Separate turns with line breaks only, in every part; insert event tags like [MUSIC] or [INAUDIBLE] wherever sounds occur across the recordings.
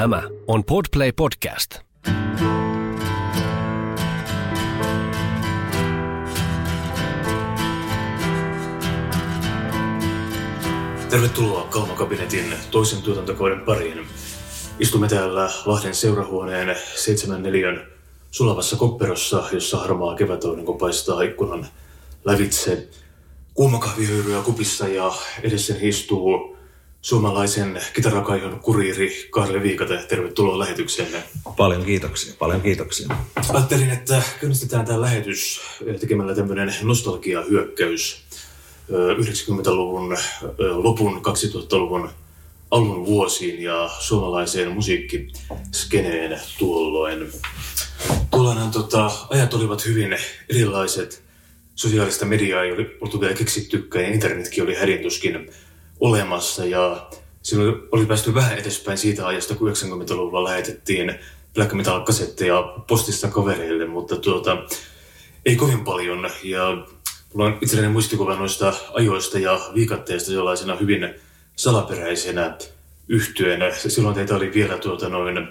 Tämä on Podplay Podcast.
Tervetuloa Kaumakabinetin toisen tuotantokauden pariin. Istumme täällä Lahden seurahuoneen seitsemän neliön sulavassa kopperossa, jossa harmaa kevätaurinko paistaa ikkunan lävitse. Kuuma kupissa ja edessä istuu suomalaisen kitarakaion kuriiri Karle Viikate. Tervetuloa lähetykselle.
Paljon kiitoksia, paljon kiitoksia.
Ajattelin, että käynnistetään tämä lähetys tekemällä tämmöinen nostalgiahyökkäys 90-luvun lopun 2000-luvun alun vuosiin ja suomalaiseen musiikkiskeneen tuolloin. Tuollainen tota, ajat olivat hyvin erilaiset. Sosiaalista mediaa ei oli oltu vielä keksittykään ja internetkin oli hädintuskin olemassa. Ja silloin oli päästy vähän edespäin siitä ajasta, kun 90-luvulla lähetettiin black metal-kasetteja postista kavereille, mutta tuota, ei kovin paljon. Ja mulla on itselleni muistikuva noista ajoista ja viikatteista sellaisena hyvin salaperäisenä yhtyenä. Silloin teitä oli vielä tuota noin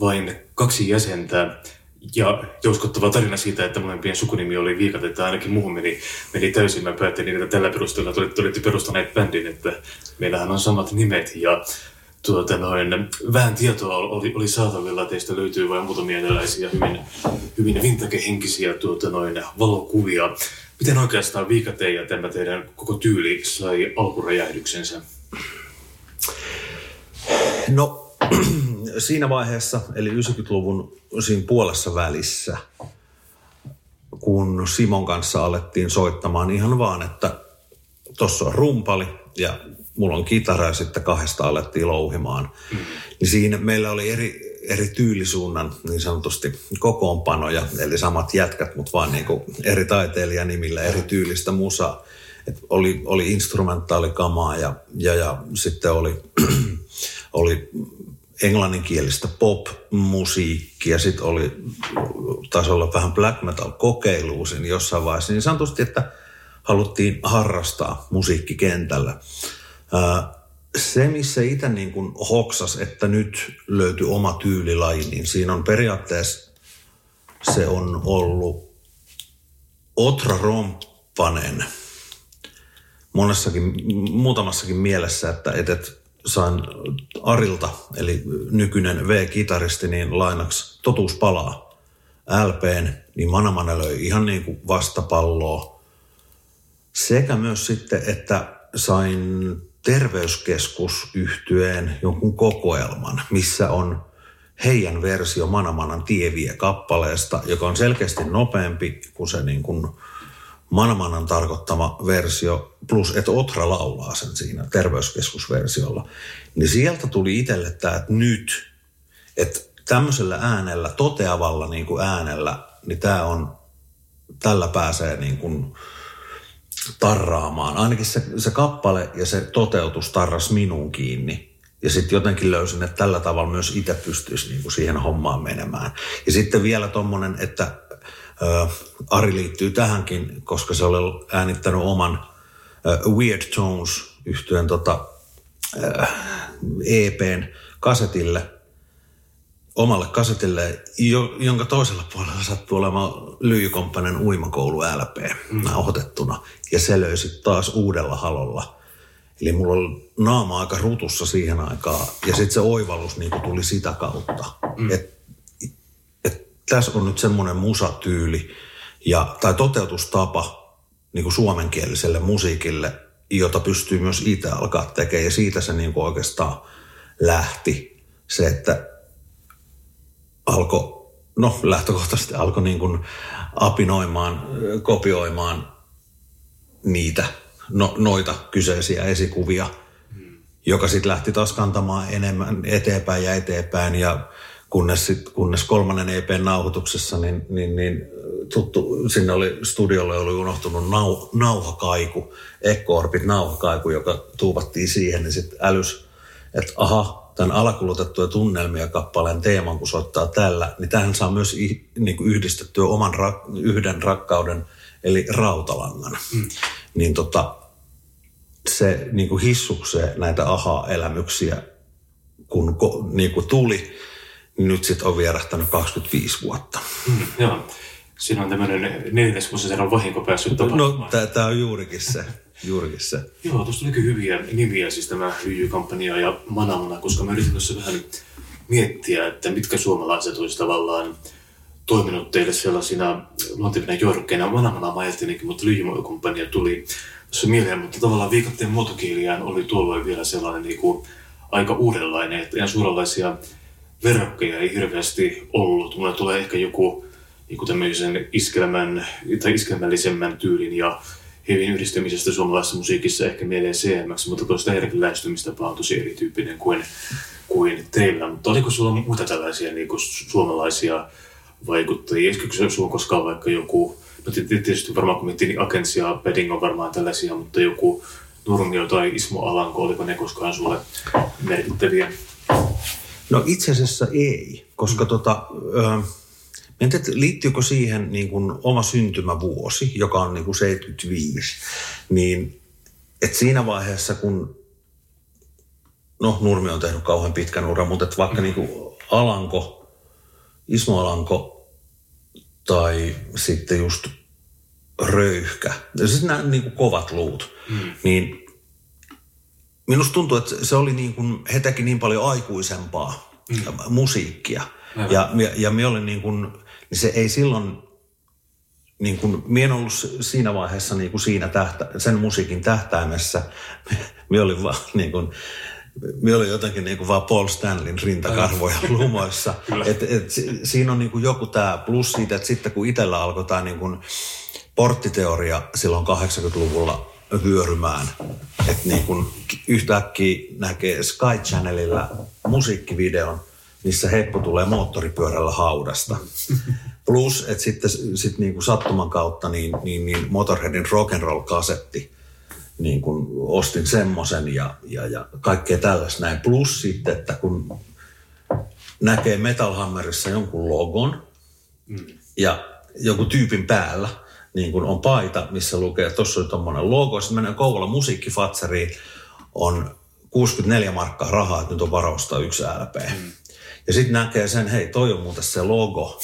vain kaksi jäsentä ja jouskottava tarina siitä, että molempien sukunimi oli Viikat, että ainakin muuhun meni, meni täysin. Mä päättelin, että tällä perusteella olitte, olitte perustaneet bändin, että meillähän on samat nimet ja tuota noin, vähän tietoa oli, oli saatavilla, teistä löytyy vain muutamia tällaisia hyvin, hyvin vintage-henkisiä tuota noin, valokuvia. Miten oikeastaan Viikate ja tämä teidän koko tyyli sai alkuräjähdyksensä?
No siinä vaiheessa, eli 90-luvun siinä puolessa välissä, kun Simon kanssa alettiin soittamaan ihan vaan, että tuossa on rumpali ja mulla on kitara ja sitten kahdesta alettiin louhimaan. Niin siinä meillä oli eri, eri tyylisuunnan niin sanotusti kokoonpanoja, eli samat jätkät, mutta vaan niin eri taiteilijanimillä, eri tyylistä musaa. Et oli, oli instrumentaalikamaa ja, ja, ja sitten oli, [CLEARS THROAT] oli englanninkielistä pop-musiikkia, sitten oli, taisi olla vähän black metal-kokeilua siinä jossain vaiheessa, niin sanotusti, että haluttiin harrastaa musiikkikentällä. Se, missä itse niin kuin hoksas, että nyt löytyi oma tyylilaji, niin siinä on periaatteessa se on ollut Otra Romppanen monessakin, muutamassakin mielessä, että, että sain Arilta, eli nykyinen V-kitaristi, niin lainaksi Totuus palaa LPn, niin Manamana löi ihan niin kuin vastapalloa. Sekä myös sitten, että sain terveyskeskus yhtyeen jonkun kokoelman, missä on heidän versio Manamanan tieviä kappaleesta, joka on selkeästi nopeampi kuin se niin kuin Manamanan tarkoittama versio, plus että Otra laulaa sen siinä terveyskeskusversiolla. Niin sieltä tuli itselle tämä, että nyt, että tämmöisellä äänellä, toteavalla niin kuin äänellä, niin tämä on, tällä pääsee niin kuin tarraamaan. Ainakin se, se kappale ja se toteutus tarras minuun kiinni. Ja sitten jotenkin löysin, että tällä tavalla myös itse pystyisi niin kuin siihen hommaan menemään. Ja sitten vielä tuommoinen, että Ari liittyy tähänkin, koska se oli äänittänyt oman Weird Tones yhtyeen tota, EPn kasetille, omalle kasetille, jonka toisella puolella sattuu olemaan Lyijykomppanen uimakoulu LP mm. nauhoitettuna. Ja se löysi taas uudella halolla. Eli mulla oli naama aika rutussa siihen aikaan. Ja sitten se oivallus niin tuli sitä kautta. Mm. Että tässä on nyt semmoinen musatyyli ja, tai toteutustapa niin kuin suomenkieliselle musiikille, jota pystyy myös itse alkaa tekemään. Ja siitä se niin kuin oikeastaan lähti se, että alkoi, no lähtökohtaisesti alkoi niin kuin apinoimaan, kopioimaan niitä, no, noita kyseisiä esikuvia, joka sitten lähti taas kantamaan enemmän eteenpäin ja eteenpäin. Ja kunnes, sit, kunnes kolmannen EPn nauhoituksessa, niin, niin, niin tuttu, sinne oli, studiolle oli unohtunut nau, nauhakaiku, Ekko-Orbit nauhakaiku, joka tuuvattiin siihen, niin sitten älys, että aha, tämän alakulutettuja tunnelmia kappaleen teeman, kun soittaa tällä, niin tähän saa myös niin kuin yhdistettyä oman rak, yhden rakkauden, eli rautalangan. Mm. Niin tota, se niin kuin hissuksee näitä aha-elämyksiä kun niin kuin tuli, nyt sitten on vierähtänyt 25 vuotta.
Mm, joo. Siinä on tämmöinen neljännesvuosisadan vahinko päässyt
tapahtumaan. No, tämä on juurikin se. Juurikin se.
Joo, tuosta tulikin hyviä nimiä, siis tämä YY-kampanja ja Manamana, koska mä yritin tuossa vähän miettiä, että mitkä suomalaiset olisivat tavallaan toiminut teille sellaisina luontevina jorkkeina. Manamana mä ajattelinkin, mutta lyijykampanja tuli tuossa mieleen, mutta tavallaan viikatteen muotokieliään oli tuolloin vielä sellainen niin kuin aika uudenlainen, että ihan suurenlaisia verrokkeja ei hirveästi ollut. Mulle tulee ehkä joku kuin tämmöisen iskelmän tai iskelmällisemmän tyylin ja hyvin yhdistämisestä suomalaisessa musiikissa ehkä mieleen CMX, mutta tuosta Erkin lähestymistapa on tosi erityyppinen kuin, kuin teillä. Mutta oliko sulla muita tällaisia niin kuin suomalaisia vaikuttajia? Esikö sulla koskaan vaikka joku, no tietysti varmaan kun miettii, niin Agents ja Bedding on varmaan tällaisia, mutta joku Nurmio tai Ismo Alanko, oliko ne koskaan sulle merkittäviä?
No itse asiassa ei, koska mm. tota, äh, en tiedä, liittyykö siihen niin kuin oma syntymävuosi, joka on niin kuin 75, niin että siinä vaiheessa, kun no Nurmi on tehnyt kauhean pitkän uran, mutta että vaikka mm. niin kuin Alanko, Ismo Alanko tai sitten just Röyhkä, siis nämä niin kuin kovat luut, mm. niin minusta tuntuu, että se oli niin kuin, he teki niin paljon aikuisempaa mm. musiikkia. Ja, ja, ja me olin niin kuin, niin se ei silloin, niin kuin, minä en ollut siinä vaiheessa niin kuin siinä tähtä, sen musiikin tähtäimessä. [LAUGHS] minä olin vaan niin kuin, minä olin jotenkin niin kuin vaan Paul Stanleyn rintakarvoja lumoissa. [LAUGHS] et, et, siinä on niin kuin joku tämä plus siitä, että sitten kun itsellä alkoi tämä niin kuin porttiteoria silloin 80-luvulla vyörymään, että niin kuin yhtäkkiä näkee Sky Channelilla musiikkivideon – missä Heppo tulee moottoripyörällä haudasta. Plus, että sitten sit niin kuin sattuman kautta niin, niin, niin Motorheadin rock'n'roll-kasetti, niin kuin ostin semmoisen ja, ja, ja kaikkea tällaista näin. Plus sitten, että kun näkee Metal Hammerissa jonkun logon mm. ja joku tyypin päällä, niin kuin on paita, missä lukee, että tuossa oli tuommoinen logo, sitten menee Kouvola musiikkifatseriin, on 64 markkaa rahaa, että nyt on varausta yksi LP. Mm. Ja sitten näkee sen, hei, toi on muuten se logo.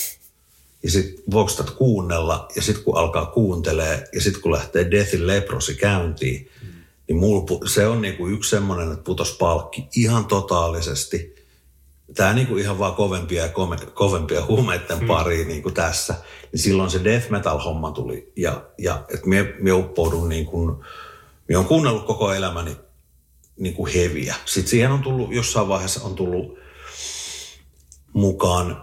Ja sitten voiko tätä kuunnella, ja sitten kun alkaa kuuntelee, ja sitten kun lähtee Deathin leprosi käyntiin, mm. niin mulla, se on niinku yksi semmoinen, että putos palkki ihan totaalisesti. Tämä niinku ihan vaan kovempia ja kome, kovempia huumeiden mm. pariin niinku tässä. Niin silloin se death metal homma tuli, ja, ja että me, me uppoudun niin kuin, me on kuunnellut koko elämäni niin kuin heviä. Sitten siihen on tullut, jossain vaiheessa on tullut mukaan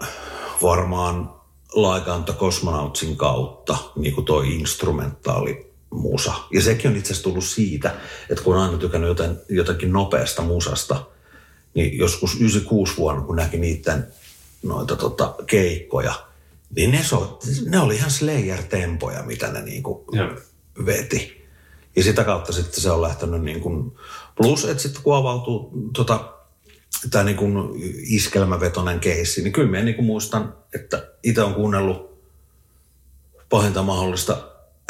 varmaan Laikanta Cosmonautsin kautta, niin kuin toi instrumentaali musa. Ja sekin on itse asiassa tullut siitä, että kun on aina tykännyt joten, jotenkin nopeasta musasta, niin joskus 96 vuonna, kun näki niiden noita tota, keikkoja, niin ne, so, ne oli ihan Slayer-tempoja, mitä ne niinku veti. Ja sitä kautta sitten se on lähtenyt niin kuin, plus, että sitten kun avautuu tota, tämä niin kuin iskelmävetoinen keissi, niin kyllä minä niin kuin muistan, että itse on kuunnellut pahinta mahdollista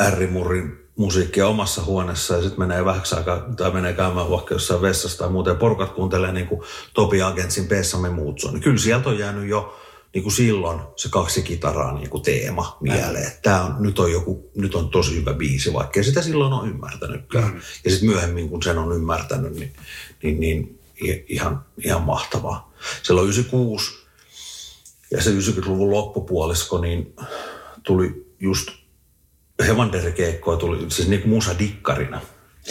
ärrimurrin musiikkia omassa huoneessa ja sitten menee vähäksi aikaa tai menee käymään vaikka jossain vessassa tai muuten porukat kuuntelee niin kuin Topi Agentsin Pessamme Muutso. Niin kyllä sieltä on jäänyt jo niin kuin silloin se kaksi kitaraa niin kuin teema mieleen. Tämä on, nyt, on joku, nyt on tosi hyvä biisi, vaikka sitä silloin on ymmärtänytkään. Mm. Ja sitten myöhemmin, kun sen on ymmärtänyt, niin, niin, niin ihan, ihan mahtavaa. Silloin 96 ja se 90-luvun loppupuolisko, niin tuli just Hevander-keikkoja tuli siis niin kuin musadikkarina.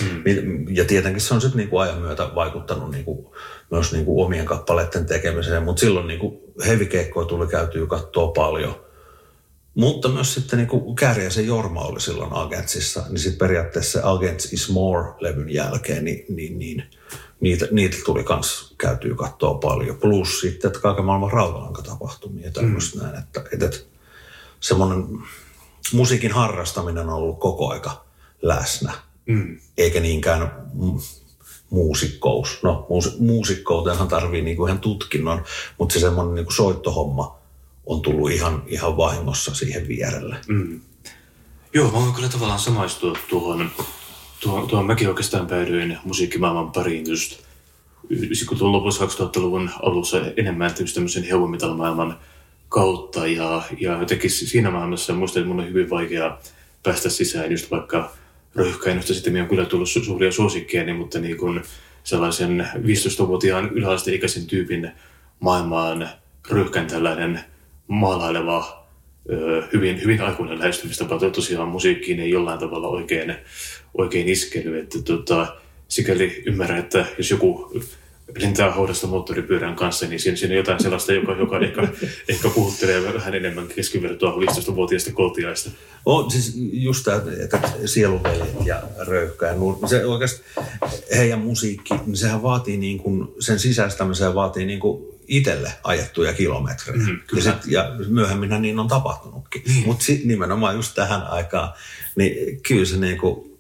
Mm. Ja tietenkin se on sitten niin kuin ajan myötä vaikuttanut niin kuin myös niin kuin omien kappaleiden tekemiseen, mutta silloin niin kuin heavy-keikkoja tuli käytyä katsoa paljon. Mutta myös sitten niin kuin Kääriäisen Jorma oli silloin Agentsissa, niin sitten periaatteessa Agents is More-levyn jälkeen, niin, niin, niin niitä, niitä tuli kans käytyy katsoa paljon. Plus sitten, että kaiken maailman rautalankatapahtumia ja tämmöistä mm. näin. Että, että, että semmoinen musiikin harrastaminen on ollut koko aika läsnä. Mm. Eikä niinkään muusikkous. No, muus, muusikkouteenhan tarvii niinku ihan tutkinnon, mutta se semmoinen niinku soittohomma on tullut ihan, ihan vahingossa siihen vierelle. Mm.
Joo, mä voin kyllä tavallaan samaistua tuohon tuohon, tuohon mäkin oikeastaan päädyin musiikkimaailman pariin just 90-luvun lopussa 2000-luvun alussa enemmän tämmöisen heavy metal maailman kautta ja, ja jotenkin siinä maailmassa muistan, että mun on hyvin vaikea päästä sisään just vaikka röyhkäinystä sitten on kyllä tullut su- suuria suosikkeja, mutta niin kuin sellaisen 15-vuotiaan yläasteikäisen tyypin maailmaan röyhkän tällainen maalaileva, hyvin, hyvin aikuinen lähestymistapa. Tosiaan musiikkiin ei jollain tavalla oikein, oikein iskely. Että tota, sikäli ymmärrän, että jos joku lentää houdasta moottoripyörän kanssa, niin siinä, siinä on jotain sellaista, joka, joka ehkä, ehkä puhuttelee vähän enemmän keskivertoa 15-vuotiaista kotiaista.
On siis just tämä, että sieluveljet ja röyhkä ja se oikeasti heidän musiikki, niin sehän vaatii niin kuin, sen sisäistämiseen vaatii niin kuin itselle ajettuja kilometrejä. Mm, ja, sit, ja myöhemmin niin on tapahtunutkin. Mm. Mutta nimenomaan just tähän aikaan, niin kyllä se niin kuin,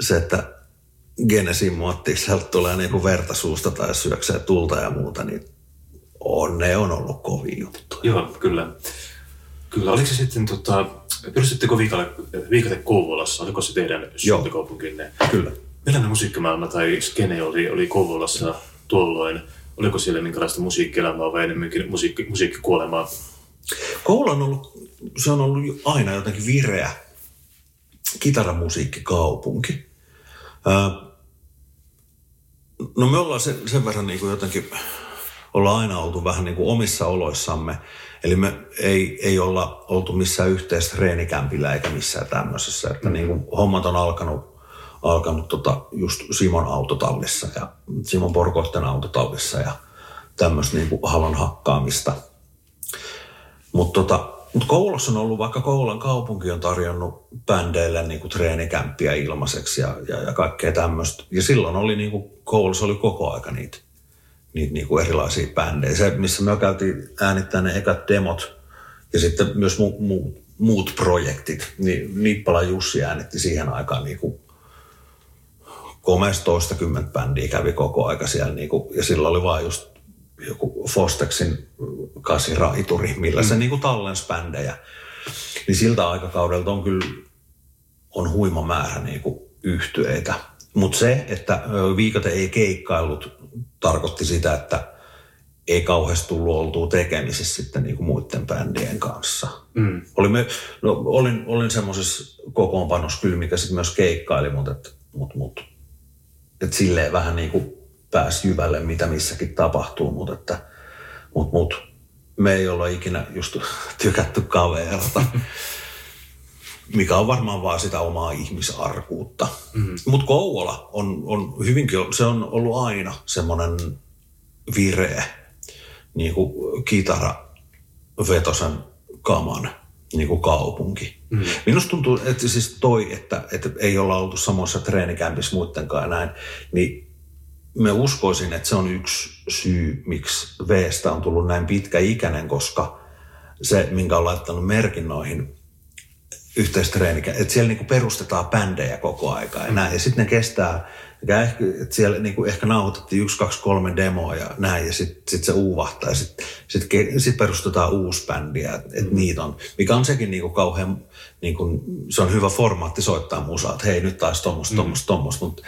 se, että Genesin muotti, sieltä tulee niinku verta suusta tai syöksee tulta ja muuta, niin on, ne on ollut kovin juttu.
Joo, kyllä. Kyllä, oliko se sitten, tota, perustitteko viikalle, viikate Kouvolassa, oliko se teidän syntykaupunkinne?
Kyllä.
Millainen musiikkimaailma tai skene oli, oli Kouvolassa tuolloin? Oliko siellä minkälaista musiikkielämää vai enemmänkin musiikki, musiikkikuolemaa?
Kouvola on ollut, se on ollut aina jotenkin vireä kitaramusiikkikaupunki. No me ollaan sen, sen verran niin kuin jotenkin, ollaan aina oltu vähän niin kuin omissa oloissamme. Eli me ei, ei olla oltu missään yhteistä treenikämpillä eikä missään tämmöisessä. Että mm. niin kuin hommat on alkanut, alkanut tota just Simon autotallissa ja Simon Porkoitten autotallissa ja tämmöistä niin kuin halon hakkaamista. Mutta tota, mutta Kouvolassa on ollut, vaikka Kouvolan kaupunki on tarjonnut bändeille niin kuin treenikämppiä ilmaiseksi ja, ja, ja kaikkea tämmöistä. Ja silloin oli niin kuin, Kouvolassa oli koko aika niitä, niitä niin kuin erilaisia bändejä. Se, missä me käytiin äänittämään ne ekat demot ja sitten myös mu, mu, muut projektit, niin Nippala Jussi äänitti siihen aikaan niin kuin komeista kymmentä bändiä kävi koko aika siellä. Niin kuin, ja silloin oli vain just joku Fostexin kasiraituri, millä mm. se niin kuin tallensi bändejä. Niin siltä aikakaudelta on kyllä on huima määrä niin kuin yhtyeitä. Mutta se, että Viikate ei keikkaillut, tarkoitti sitä, että ei kauheasti tullut oltua tekemisissä sitten niin kuin muiden bändien kanssa. Mm. Olimme, no, olin, olin semmoisessa kokoonpanossa kyllä, mikä sitten myös keikkaili, mutta et, mut, mut, et silleen vähän niin kuin pääsi jyvälle, mitä missäkin tapahtuu, mutta että, mut, mut, me ei olla ikinä just [LAUGHS] tykätty kaverata. mikä on varmaan vaan sitä omaa ihmisarkuutta. Mm-hmm. Mutta Kouvola on, on hyvinkin, se on ollut aina semmoinen vireä niin kuin kitara vetosen kaman niin kuin kaupunki. Mm. Minusta tuntuu, että siis toi, että, että ei olla oltu samoissa treenikämpissä muidenkaan ja näin, niin me uskoisin, että se on yksi syy, miksi Vstä on tullut näin pitkä ikäinen, koska se, minkä on laittanut merkin noihin yhteistreenikä, että siellä niinku perustetaan bändejä koko aikaa ja näin. Ja sitten ne kestää, ehkä, että siellä niinku ehkä nauhoitettiin yksi, kaksi, kolme demoa ja näin, ja sitten sit se uuvahtaa ja sitten sit, sit perustetaan uusi bändi, että et mm. niitä on, mikä on sekin niinku kauhean, niinku, se on hyvä formaatti soittaa musaa, että hei nyt taas tommoista, mm. tommoista, mutta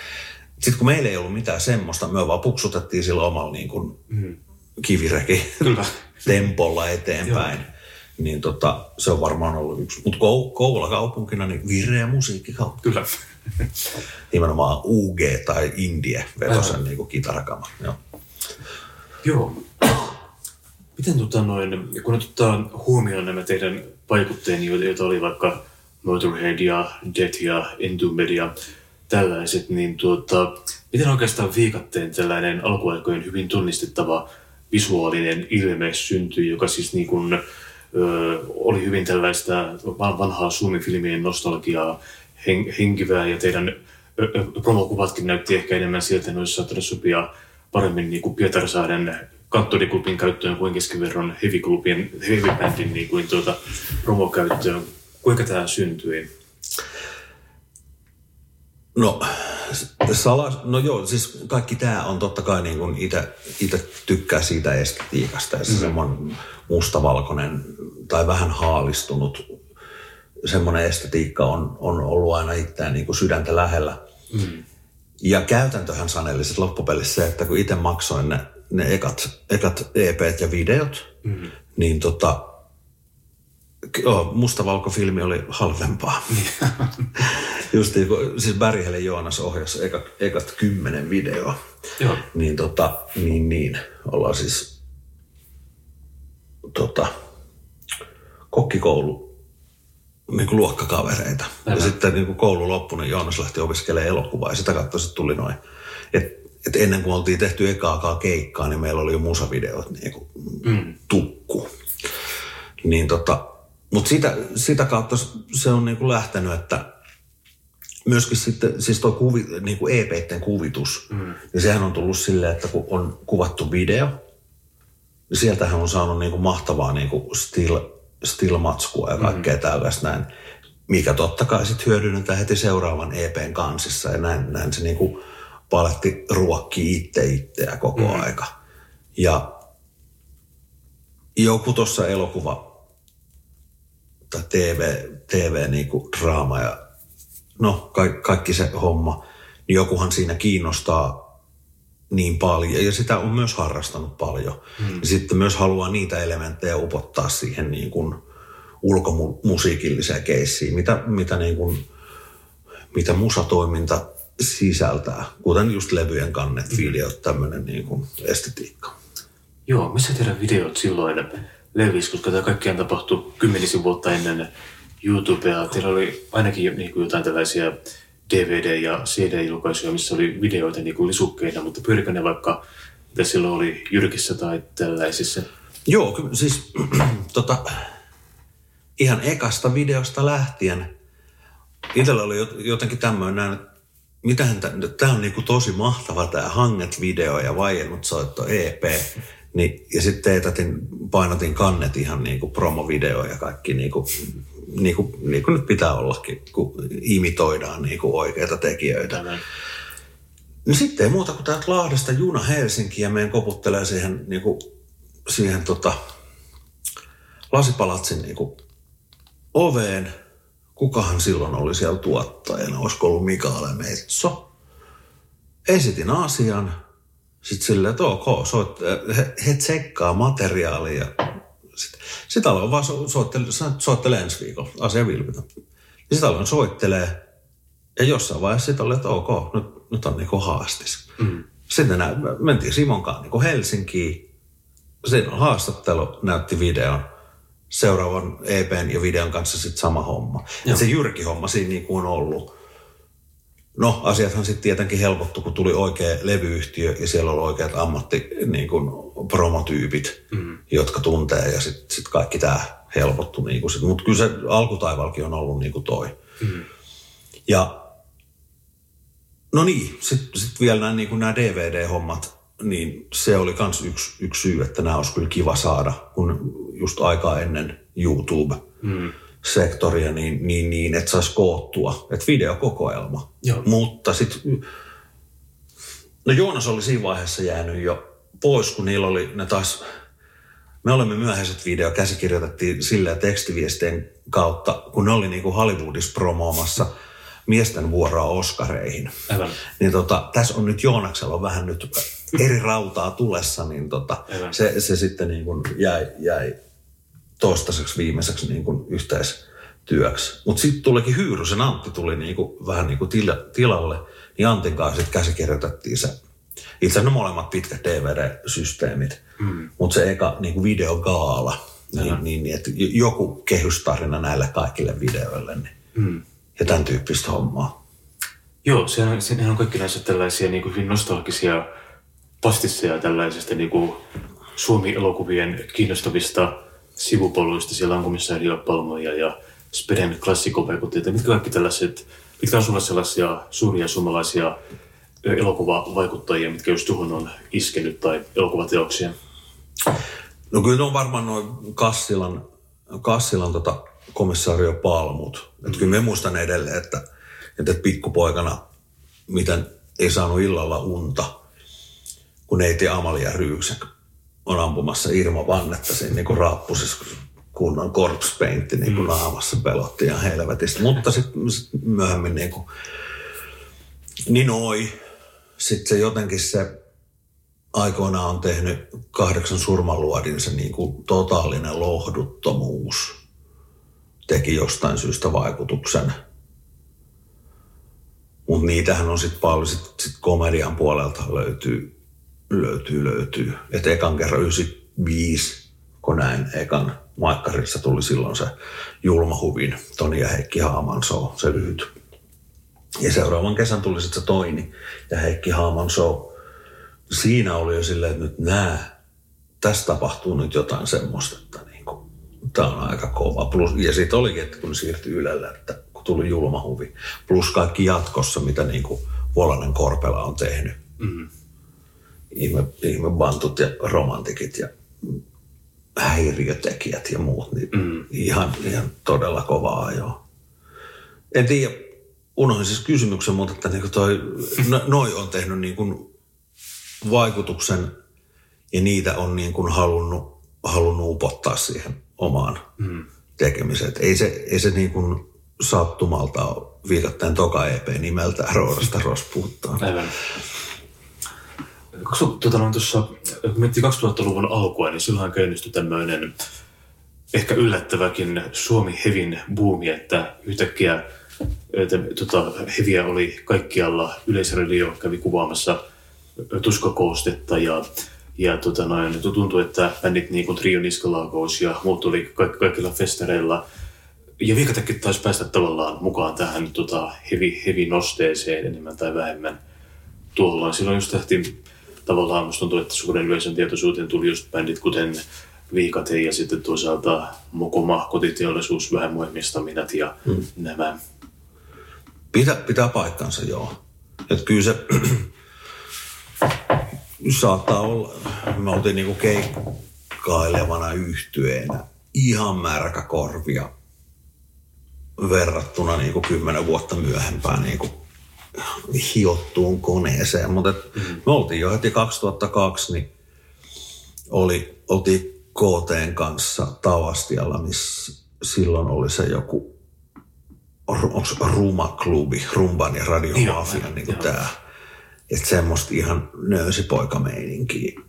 sitten kun meillä ei ollut mitään semmoista, me vaan puksutettiin sillä omalla niin kuin mm. kivireki Kyllä. tempolla eteenpäin. niin tota, se on varmaan ollut yksi. Mutta Kouvola kaupunkina, niin vireä musiikkikaupunki.
Kyllä.
Nimenomaan UG tai Indie vetosen niin kitarakama. Joo.
Joo. Miten tota noin, kun otetaan huomioon nämä teidän vaikutteeni, joita oli vaikka Motorhead ja Death ja Entombed ja tällaiset, niin tuota, miten oikeastaan viikatteen tällainen alkuaikojen hyvin tunnistettava visuaalinen ilme syntyi, joka siis niin kuin, ö, oli hyvin tällaista vanhaa Suomi-filmien nostalgiaa hen, henkivää ja teidän ö, ö, promokuvatkin näytti ehkä enemmän että ne olisi sopia paremmin niin kuin Pietarsaaren kanttoriklubin käyttöön kuin keskiverron heavy-klubin, heavy niin kuin tuota promokäyttöön. Kuinka tämä syntyi?
No, salas, no joo, siis kaikki tämä on totta kai niin kuin itse tykkää siitä estetiikasta ja se mm. semmoinen mustavalkoinen tai vähän haalistunut semmoinen estetiikka on, on ollut aina itseään niin kuin sydäntä lähellä. Mm. Ja käytäntöhän saneli sitten loppupelissä se, että kun itse maksoin ne, ne ekat, ekat EPt ja videot, mm. niin tota, Joo, mustavalkofilmi oli halvempaa. [LAUGHS] Just niin kuin, siis Bärihelle Joonas ohjasi ekat, ekat kymmenen videoa.
Joo.
Niin tota, niin niin, ollaan siis tota, kokkikoulu niin kuin luokkakavereita.
Aivan.
Ja sitten niin kuin koulu loppui, niin Joonas lähti opiskelemaan elokuvaa ja sitä kautta sitten tuli noin. Et, et ennen kuin oltiin tehty ekaakaan keikkaa, niin meillä oli jo musavideot niin kuin mm. tukku. Niin tota, mutta sitä, sitä kautta se on niin kuin lähtenyt, että myöskin sitten, siis tuo kuvi, niin kuin EP-tten kuvitus, mm. niin sehän on tullut silleen, että kun on kuvattu video, niin sieltähän on saanut niin kuin mahtavaa niin kuin still, still-matskua ja kaikkea mm. tällaista näin, mikä totta kai sitten hyödynnetään heti seuraavan EPn kansissa ja näin, näin se niin kuin paletti ruokkii itse itseä koko mm. aika. Ja joku tuossa elokuva tai TV, TV niin kuin draama ja no ka- kaikki se homma, niin jokuhan siinä kiinnostaa niin paljon ja sitä on myös harrastanut paljon. Mm. Ja sitten myös haluaa niitä elementtejä upottaa siihen niin kuin ulkomusiikilliseen keissiin, mitä, mitä, niin kuin, mitä musatoiminta sisältää, kuten just levyjen kannet, mm. videot, tämmöinen niin kuin estetiikka.
Joo, missä teidän videot silloin levisi, koska tämä kaikkiaan tapahtui kymmenisen vuotta ennen YouTubea. Teillä oli ainakin niin kuin jotain tällaisia DVD- ja CD-julkaisuja, missä oli videoita niin kuin lisukkeina, mutta pyörikö ne vaikka, mitä silloin oli Jyrkissä tai tällaisissa?
Joo, siis [CLEARS THROAT] tota, ihan ekasta videosta lähtien itsellä oli jotenkin tämmöinen että mitähän tämä on niinku tosi mahtava tämä Hanget-video ja vaiennut soitto EP. Niin, ja sitten teetätin, painotin kannet ihan niin kuin promovideo ja kaikki niin kuin, niin kuin, niin kuin nyt pitää ollakin, kun imitoidaan niin kuin oikeita tekijöitä. No sitten ei muuta kuin täältä Lahdesta juna Helsinkiin ja meidän koputtelee siihen, niin kuin, siihen tota, lasipalatsin niin kuin, oveen. Kukahan silloin oli siellä tuottajana? Olisiko ollut Mikael Metso? Esitin asian sitten silleen, että ok, soit, he, he tsekkaa materiaalia. Sitten sit aloin vaan so, soittele, soittele ensi viikolla, asia vilpitä. Ja sitten aloin soittelee. Ja jossain vaiheessa sitten oli, että ok, nyt, nyt on niinku haastis. Mm. Sitten nä, mentiin Simon kanssa niinku Helsinkiin. Siinä on haastattelu, näytti videon. Seuraavan EPn ja videon kanssa sitten sama homma. Ja se Jyrki-homma siinä niin kuin on ollut No, asiathan sitten tietenkin helpottu, kun tuli oikea levyyhtiö ja siellä oli oikeat ammatti niin kuin promotyypit, mm. jotka tuntee ja sitten sit kaikki tämä helpottu. Niin Mutta kyllä se alkutaivalkin on ollut niin kuin toi. Mm. Ja no niin, sitten sit vielä nämä, niin nämä DVD-hommat, niin se oli myös yksi, yksi syy, että nämä olisi kyllä kiva saada, kun just aikaa ennen YouTube. Mm sektoria niin, niin, niin että saisi koottua, että videokokoelma.
Joo.
Mutta sitten, no Joonas oli siinä vaiheessa jäänyt jo pois, kun niillä oli, ne taas, me olemme myöhäiset video, käsikirjoitettiin sillä tekstiviestien kautta, kun ne oli niin kuin Hollywoodissa promoomassa miesten vuoroa Oscareihin.
Aivan.
Niin tota, tässä on nyt Joonaksella vähän nyt eri rautaa tulessa, niin tota, se, se sitten niin kuin jäi, jäi toistaiseksi viimeiseksi niin kuin yhteistyöksi. Mutta sitten tulikin Hyyrysen Antti tuli niin kuin, vähän niin kuin tila, tilalle, niin Antin kanssa sitten käsikirjoitettiin se. Itse asiassa molemmat pitkät DVD-systeemit, mm. mutta se eka niin kuin videogaala, niin, niin, niin, että joku kehystarina näille kaikille videoille niin, mm. ja tämän tyyppistä hommaa.
Joo, sehän, sehän on kaikki näissä tällaisia niin kuin hyvin nostalgisia pastisseja tällaisista niin kuin Suomi-elokuvien kiinnostavista sivupoluista. Siellä on komissario Palmoja ja Speden klassikovaikutteita. Mitkä kaikki tällaiset, mitkä on sulla sellaisia suuria suomalaisia elokuvavaikuttajia, mitkä just tuohon on iskenyt tai elokuvateoksia?
No kyllä on varmaan noin Kassilan, Kassilan tota komissaario Palmut. Mm. Että kyllä me muistan edelleen, että, että pikkupoikana, miten ei saanut illalla unta, kun neiti Amalia Ryyksen on ampumassa Irma Vannetta siinä niin rappusissa, kunnon corpse paintti niin kuin mm. naamassa pelotti ihan helvetistä. Mutta sitten sit myöhemmin niin kuin Ninoi, sitten se jotenkin se aikoinaan on tehnyt kahdeksan surmanluodin se niin kuin totaalinen lohduttomuus teki jostain syystä vaikutuksen. Mutta niitähän on sitten paljon, sit, sit komedian puolelta löytyy, löytyy, löytyy. Että ekan kerran 95, kun näin ekan Maikkarissa tuli silloin se Julmahuvin Toni ja Heikki Haaman se lyhyt. Ja seuraavan kesän tuli sitten se Toini ja Heikki Haaman. Siinä oli jo silleen, että nyt nää, tässä tapahtuu nyt jotain semmoista, että niinku, tämä on aika kova. Plus, ja sitten olikin, että kun siirtyi Ylelle, että kun tuli Julmahuvi, plus kaikki jatkossa, mitä niinku Volanen Korpela on tehnyt. Mm. Ihme, ihme bantut ja romantikit ja häiriötekijät ja muut, niin mm. ihan, ihan todella kovaa jo. En tiedä, unohdin siis kysymyksen, mutta että niin toi, no, noi on tehnyt niin kuin vaikutuksen ja niitä on niin kuin halunnut, halunnut upottaa siihen omaan mm. tekemiseen. Et ei se, ei se niin kuin sattumalta ole viikatteen toka EP nimeltä Roorasta Rospuuttaan.
Aivan. Tuota, no, tuossa, kun miettii 2000-luvun alkua, niin silloin käynnistyi tämmöinen ehkä yllättäväkin Suomi Hevin buumi, että yhtäkkiä että, tota, Heviä oli kaikkialla. Yleisradio kävi kuvaamassa tuskakoostetta ja, ja tota noin, tuntui, että bändit niin kuin Trio Niskalagos ja muut tuli kaik- kaikilla festareilla. Ja Viikatekin taisi päästä tavallaan mukaan tähän tota, hevi, hevi nosteeseen enemmän tai vähemmän tuolloin. Silloin just tehtiin tavallaan musta tuntuu, että suuren yleisön tietoisuuteen tuli just bändit kuten Viikate ja sitten toisaalta Mokoma, kotiteollisuus, vähän muemistaminat ja hmm. nämä.
Pitää, pitää paikkansa, joo. Että kyllä se [CLEARS THROAT] saattaa olla, me oltiin niinku keikkailevana yhtyeenä ihan märkä korvia verrattuna niinku kymmenen vuotta myöhempään niinku hiottuun koneeseen. Mutta mm-hmm. me oltiin jo heti 2002, niin oli, oltiin KTn kanssa Tavastialla, missä silloin oli se joku Ruma-klubi, Rumban ja Radiomafian, niin kuin tämä. Että semmoista ihan nöösipoikameininkiä.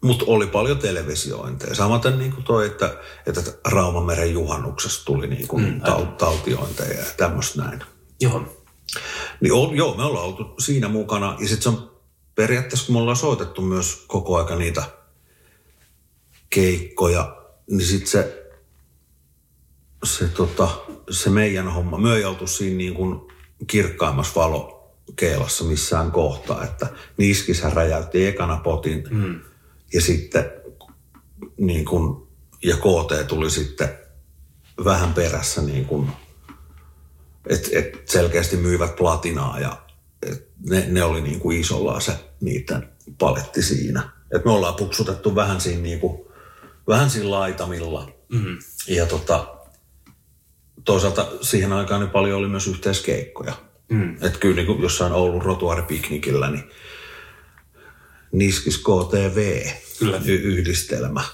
Mutta oli paljon televisiointeja. Samaten niin kuin toi, että, että Raumameren juhannuksesta tuli niin kuin mm, tautiointeja ja tämmöistä näin.
Joo.
Niin on, joo, me ollaan oltu siinä mukana. Ja sitten se on periaatteessa, kun me ollaan soitettu myös koko aika niitä keikkoja, niin sitten se, se, tota, se meidän homma, me ei oltu siinä niin kuin kirkkaimmassa valokeilassa missään kohtaa, että niskissä räjäytti ekana potin mm. ja sitten niin kuin, ja KT tuli sitten vähän perässä niin kuin et, et selkeästi myivät platinaa ja et ne, ne oli niin kuin isolla se niiden paletti siinä. Et me ollaan puksutettu vähän siinä, niin kuin, vähän siinä laitamilla. Mm-hmm. Ja tota, toisaalta siihen aikaan niin paljon oli myös yhteiskeikkoja. Mm. Että kyllä niin kuin jossain Oulun rotuaripiknikillä, niin Niskis KTV kyllä. Y- yhdistelmä.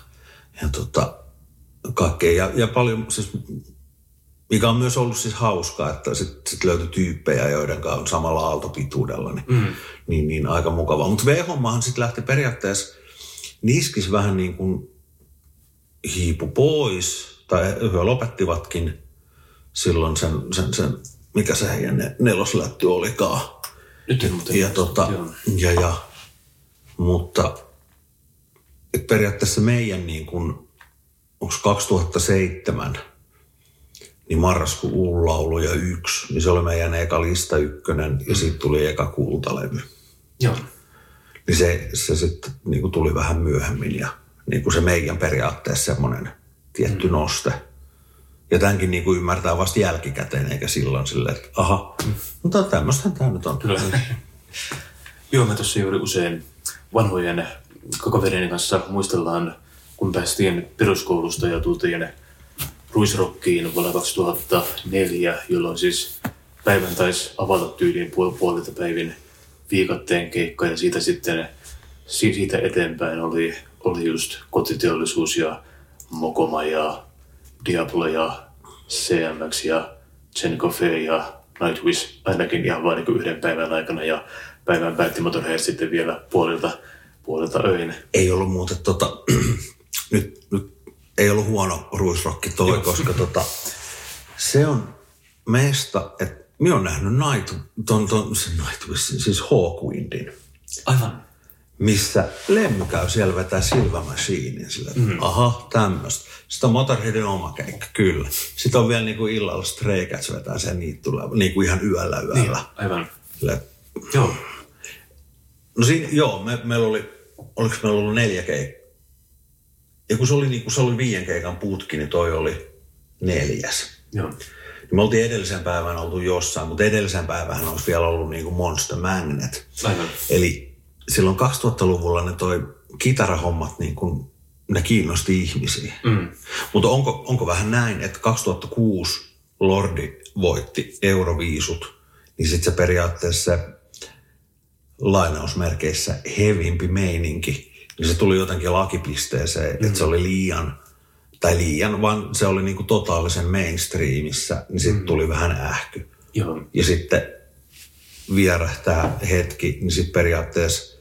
Ja tota, kaikkea. Ja, ja paljon, siis mikä on myös ollut siis hauskaa, että sitten sit löytyi tyyppejä, joiden on samalla aaltopituudella, niin, mm. niin, niin aika mukavaa. Mutta V-hommahan sitten lähti periaatteessa niskis vähän niin kuin hiipu pois, tai he lopettivatkin silloin sen, sen, sen mikä se heidän neloslätty olikaan.
Nyt en
muuten. Ja, tota, ja, ja, mutta et periaatteessa meidän niin kuin, onko 2007 – niin marraskuun laulu ja yksi, niin se oli meidän eka lista ykkönen ja sitten tuli eka kultalevy.
Joo.
Niin se, se sitten niin tuli vähän myöhemmin ja niin kuin se meidän periaatteessa semmoinen tietty mm. noste. Ja tämänkin niin kuin ymmärtää vasta jälkikäteen, eikä silloin silleen, että aha, mm. mutta tämmöistähän tämä nyt on. Kyllä.
Joo, me tuossa juuri usein vanhojen koko kanssa muistellaan, kun päästiin peruskoulusta ja tultiin Ruisrockiin vuonna 2004, jolloin siis päivän taisi avata tyyliin puol- päivin viikatteen keikka ja siitä sitten siitä eteenpäin oli, oli just kotiteollisuus ja Mokoma ja Diablo ja CMX ja Chen Coffee ja Nightwish ainakin ihan vain niin yhden päivän aikana ja päivän päätti Motorhead sitten vielä puolilta, puolilta öin.
Ei ollut muuten tota, [CLEARS THROAT] nyt, nyt ei ollut huono ruisrokki toi, koska tota, se on meistä, että minä olen nähnyt Night, ton, ton, se Nightwishin, siis Hawkwindin,
Aivan.
missä Lemmy käy siellä vetää Silver Machinein sillä, että mm. aha, tämmöistä. Sitten on Motorheadin oma keikka, kyllä. Sitten on vielä niinku illalla Stray Cats vetää sen niitä tulee, niinku ihan yöllä yöllä.
Niin, aivan.
Sillä,
Joo.
No siinä, joo, me, meillä oli, oliko meillä ollut neljä keikkaa? Ja kun se oli, niin kun se oli viien keikan putki, niin toi oli neljäs.
Joo.
Niin me oltiin edellisen päivän oltu jossain, mutta edellisen päivän olisi vielä ollut niin kuin Monster Magnet.
Aivan.
Eli silloin 2000-luvulla ne toi kitarahommat, niin kuin, ne kiinnosti ihmisiä.
Mm.
Mutta onko, onko vähän näin, että 2006 Lordi voitti Euroviisut, niin sitten se periaatteessa lainausmerkeissä hevimpi meininki, niin se tuli jotenkin lakipisteeseen, mm. että se oli liian, tai liian, vaan se oli niinku totaalisen mainstreamissa, niin sitten mm. tuli vähän ähky.
Joo.
Ja sitten vierähtää hetki, niin sitten periaatteessa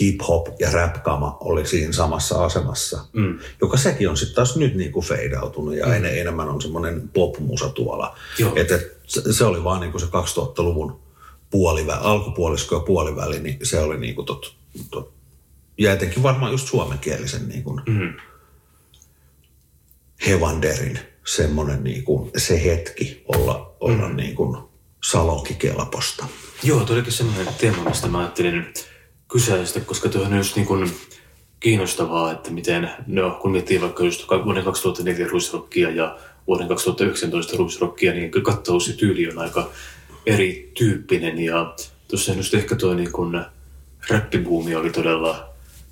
hip-hop ja rap-kama oli siinä samassa asemassa, mm. joka sekin on sitten taas nyt niinku feidautunut ja mm. en, enemmän on semmoinen pop-musa tuolla. Et, et, se, se oli vaan niinku se 2000-luvun puoliväli, alkupuolisko ja puoliväli, niin se oli niinku tot, tot, ja etenkin varmaan just suomenkielisen niinku
Mm.
Hevanderin semmoinen niinku, se hetki olla, olla mm. niinku salonkikelposta.
Joo, tuo olikin semmoinen teema, mistä mä ajattelin kyseistä, koska tuohon on just niin kuin kiinnostavaa, että miten, no kun miettii vaikka just vuoden 2004 ruisrockia ja vuoden 2019 ruisrockia, niin kattaus ja tyyli on aika erityyppinen ja tuossa just ehkä tuo niin kuin räppibuumi oli todella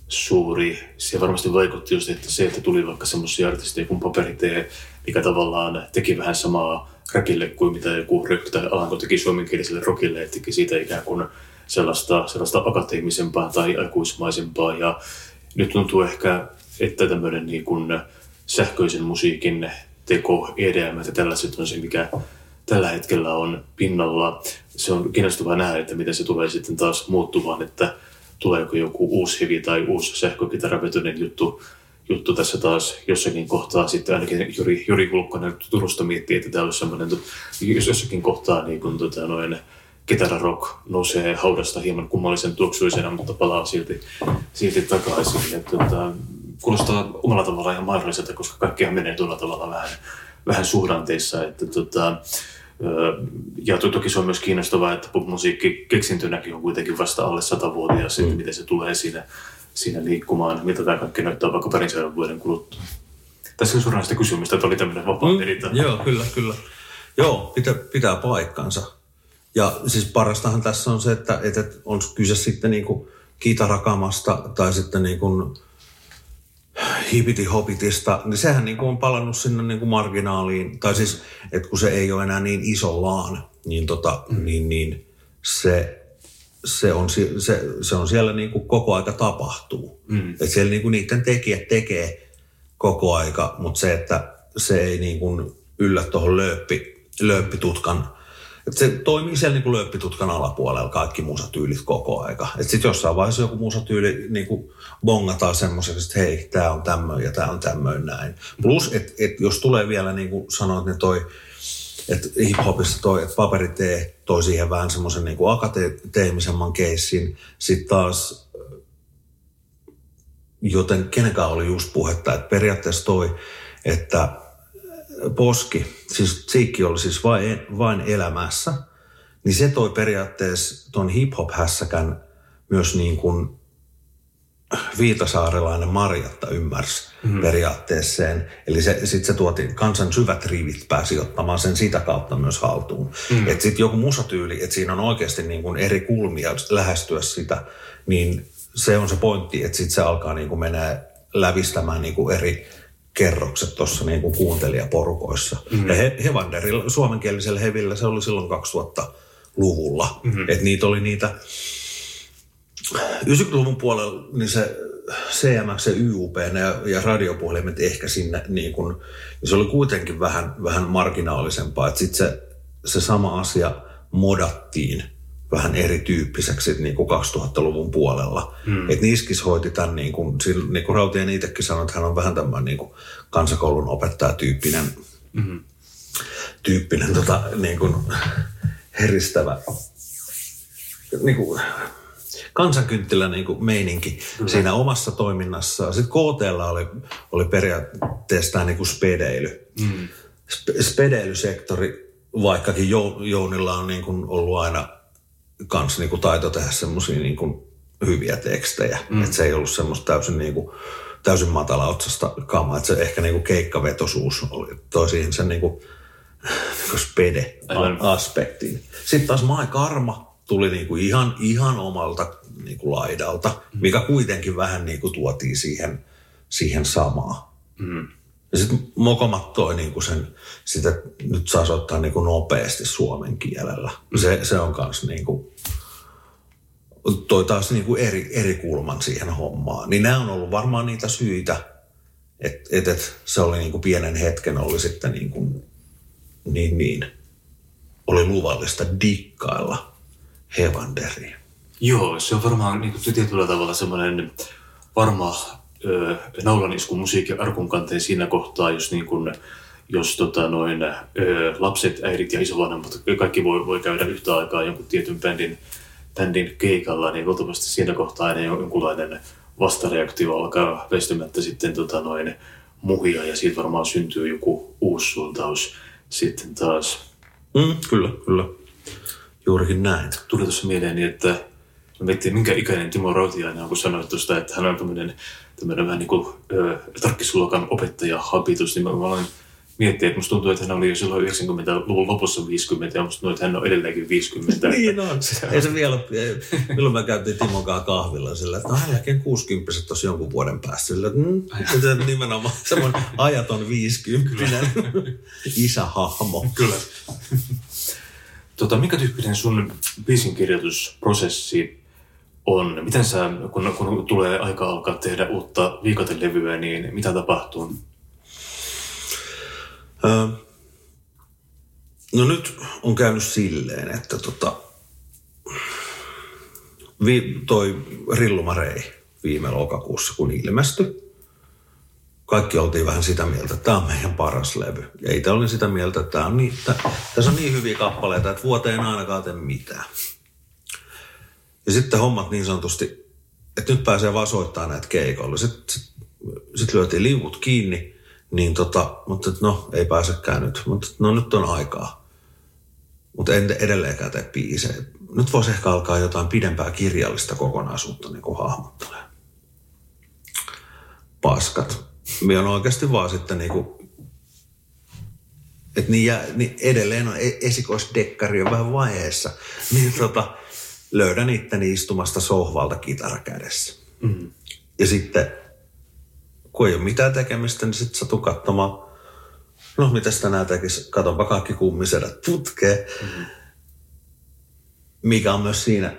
suuri. Se varmasti vaikutti just, että se, että tuli vaikka semmoisia artisteja kuin Paperitee, mikä tavallaan teki vähän samaa räkille kuin mitä joku Ryk tai Alanko teki suomenkieliselle rockille, että teki siitä ikään kuin sellaista, sellaista akateemisempaa tai aikuismaisempaa. Ja nyt tuntuu ehkä, että tämmöinen niin kuin sähköisen musiikin teko, EDM ja tällaiset on se, mikä tällä hetkellä on pinnalla. Se on kiinnostavaa nähdä, että miten se tulee sitten taas muuttumaan, että tuleeko joku uusi heavy tai uusi sähkökitaravetoinen juttu, juttu tässä taas jossakin kohtaa. Sitten ainakin Juri, Juri Kulkkonen Turusta miettii, että tämä olisi semmoinen, jos jossakin kohtaa niin kuin, tota, noin, kitararock nousee haudasta hieman kummallisen tuoksuisena, mutta palaa silti, silti takaisin. Et, tota, kuulostaa omalla tavallaan ihan mahdolliselta, koska kaikkihan menee tuolla tavalla vähän, vähän suhdanteissa. Että, tota, ja to- toki se on myös kiinnostavaa, että popmusiikki keksintönäkin on kuitenkin vasta alle satavuotias, mm. että miten se tulee siinä, siinä liikkumaan, miltä tämä kaikki näyttää vaikka parin sadan vuoden kuluttua. Tässä on suoraan sitä kysymystä, että oli tämmöinen vapaa mm.
Joo, kyllä, kyllä. Joo, pitää, pitää paikkansa. Ja siis parastahan tässä on se, että, että on kyse sitten niinku kitarakamasta tai sitten niinku hipiti-hopitista, niin sehän niinku on palannut sinne niinku marginaaliin. Tai siis, että kun se ei ole enää niin isollaan, niin, tota, mm. niin, niin se, se, on, se, se on siellä niinku koko aika tapahtuu. Mm. Että siellä niinku niiden tekijät tekee koko aika, mutta se, että se ei niinku yllä tuohon lööppi, lööppitutkan et se toimii siellä niinku lööppitutkan alapuolella kaikki musatyylit koko aika. Että sitten jossain vaiheessa joku musatyyli niinku bongataan semmoiseksi, että hei, tämä on tämmöinen ja tämä on tämmöinen näin. Plus, että et jos tulee vielä niin kuin sanoit, niin toi, että hip-hopissa toi, että paperitee toi siihen vähän semmoisen niin kuin akateemisemman keissin. Sitten taas, joten kenenkään oli just puhetta, että periaatteessa toi, että Poski, siis Tsiikki oli siis vain, vain elämässä, niin se toi periaatteessa tuon hip-hop-hässäkän myös niin kuin viitasaarelainen Marjatta ymmärsi mm-hmm. periaatteessa sen. Eli se, sitten se tuoti, kansan syvät rivit pääsi ottamaan sen sitä kautta myös haltuun. Mm-hmm. Että sitten joku musatyyli, että siinä on oikeasti niin kuin eri kulmia lähestyä sitä, niin se on se pointti, että sitten se alkaa niin kuin menee lävistämään niin kuin eri kerrokset tuossa niin kuin kuuntelijaporukoissa. Mm-hmm. Ja he, Hevanderilla, suomenkielisellä hevillä, se oli silloin 2000-luvulla. Mm-hmm. Että niitä oli niitä 90-luvun puolella, niin se CMX ja YUP ja, ja radiopuhelimet ehkä sinne, niin kun, niin se oli kuitenkin vähän, vähän marginaalisempaa. Sitten se, se sama asia modattiin vähän erityyppiseksi niin kuin 2000-luvun puolella. Mm. Et Niskis hoiti tämän, niin kuin, niin kuin Rautien itsekin sanoi, että hän on vähän tämmöinen niin kuin kansakoulun opettajatyyppinen mm-hmm. tyyppinen, tota, niin kuin, heristävä niin kuin, kansankynttilä niin kuin meininki Kyllä. siinä omassa toiminnassaan. Sitten KTlla oli, oli periaatteessa niin kuin spedeily. Mm. Spedeilysektori, vaikkakin Jounilla on niin kuin ollut aina kans niin kuin taito tehdä semmoisia niin kuin hyviä tekstejä. Mm. Että se ei ollut semmoista täysin niin kuin, täysin matala otsasta kamaa. Että se ehkä niin kuin keikkavetosuus oli, toi siihen sen niin kuin, niin kuin spede-aspektiin. Sitten taas Mai Karma tuli niin kuin ihan, ihan omalta niin kuin laidalta, mm. mikä kuitenkin vähän niin kuin tuotiin siihen, siihen samaan. Mm. Ja sitten mokomat toi niin kuin sen, sitä nyt saa ottaa niin kuin nopeasti suomen kielellä. Mm. Se, se on kans niin kuin, toi taas niin kuin eri, eri kulman siihen hommaan. Niin nämä on ollut varmaan niitä syitä, että et, et se oli niin kuin pienen hetken oli sitten niin kuin, niin, niin, oli luvallista dikkailla Hevanderiin.
Joo, se on varmaan niin kuin tietyllä tavalla semmoinen varma naulan isku musiikin arkun kanteen siinä kohtaa, jos, niin kuin, jos tota, noin, ö, lapset, äidit ja isovanhemmat, kaikki voi, voi käydä yhtä aikaa jonkun tietyn bändin, bändin keikalla, niin luultavasti siinä kohtaa aina jonkunlainen vastareaktio alkaa väistymättä sitten tota, noin, muhia ja siitä varmaan syntyy joku uusi suuntaus sitten taas.
Mm, kyllä, kyllä. Juurikin näin.
Tuli tuossa mieleeni, että miettii, minkä ikäinen Timo Rautiainen on, kun sanoit tuosta, että hän on tämmöinen, tämmöinen vähän niin kuin tarkkisluokan opettaja habitus, niin mä, aloin miettiä, että musta tuntuu, että hän oli jo silloin 90-luvun lopussa 50 ja musta tuntuu, että hän on edelleenkin 50. [LAUGHS]
niin on. Ei se vielä, milloin mä käytiin Timon kanssa kahvilla sillä, että no hän jälkeen 60 tuossa jonkun vuoden päästä. Sillä, että mm, nimenomaan semmoinen ajaton 50 [LAUGHS] isähahmo.
Kyllä. Tota, mikä tyyppinen sun biisinkirjoitusprosessi on? Miten sä, kun, kun tulee aika alkaa tehdä uutta viikotelevyä, niin mitä tapahtuu?
Öö, no nyt on käynyt silleen, että tota, vi, toi Rillumarei viime lokakuussa, kun ilmestyi, kaikki oltiin vähän sitä mieltä, että tämä on meidän paras levy. Ja itse olin sitä mieltä, että tämä on niin, että tässä on niin hyviä kappaleita, että vuoteen ainakaan tee mitään. Ja sitten hommat niin sanotusti, että nyt pääsee vaan soittamaan näitä keikoilla. Sitten sit, sit lyötiin liivut kiinni, niin tota, mutta no ei pääsekään nyt. Mutta no nyt on aikaa. Mutta en edelleenkään tee biisejä. Nyt voisi ehkä alkaa jotain pidempää kirjallista kokonaisuutta niin kuin hahmottelemaan. Paskat minä on oikeasti vaan sitten niinku, että niin, niin edelleen on e-, esikoisdekkari on vähän vaiheessa, niin tota, löydän itteni istumasta sohvalta kitara kädessä. Mm. Ja sitten, kun ei ole mitään tekemistä, niin sitten satun katsomaan, no mitä tänään tekisi, katonpa kaikki kummisedät putkeen. Mm. Mikä on myös siinä,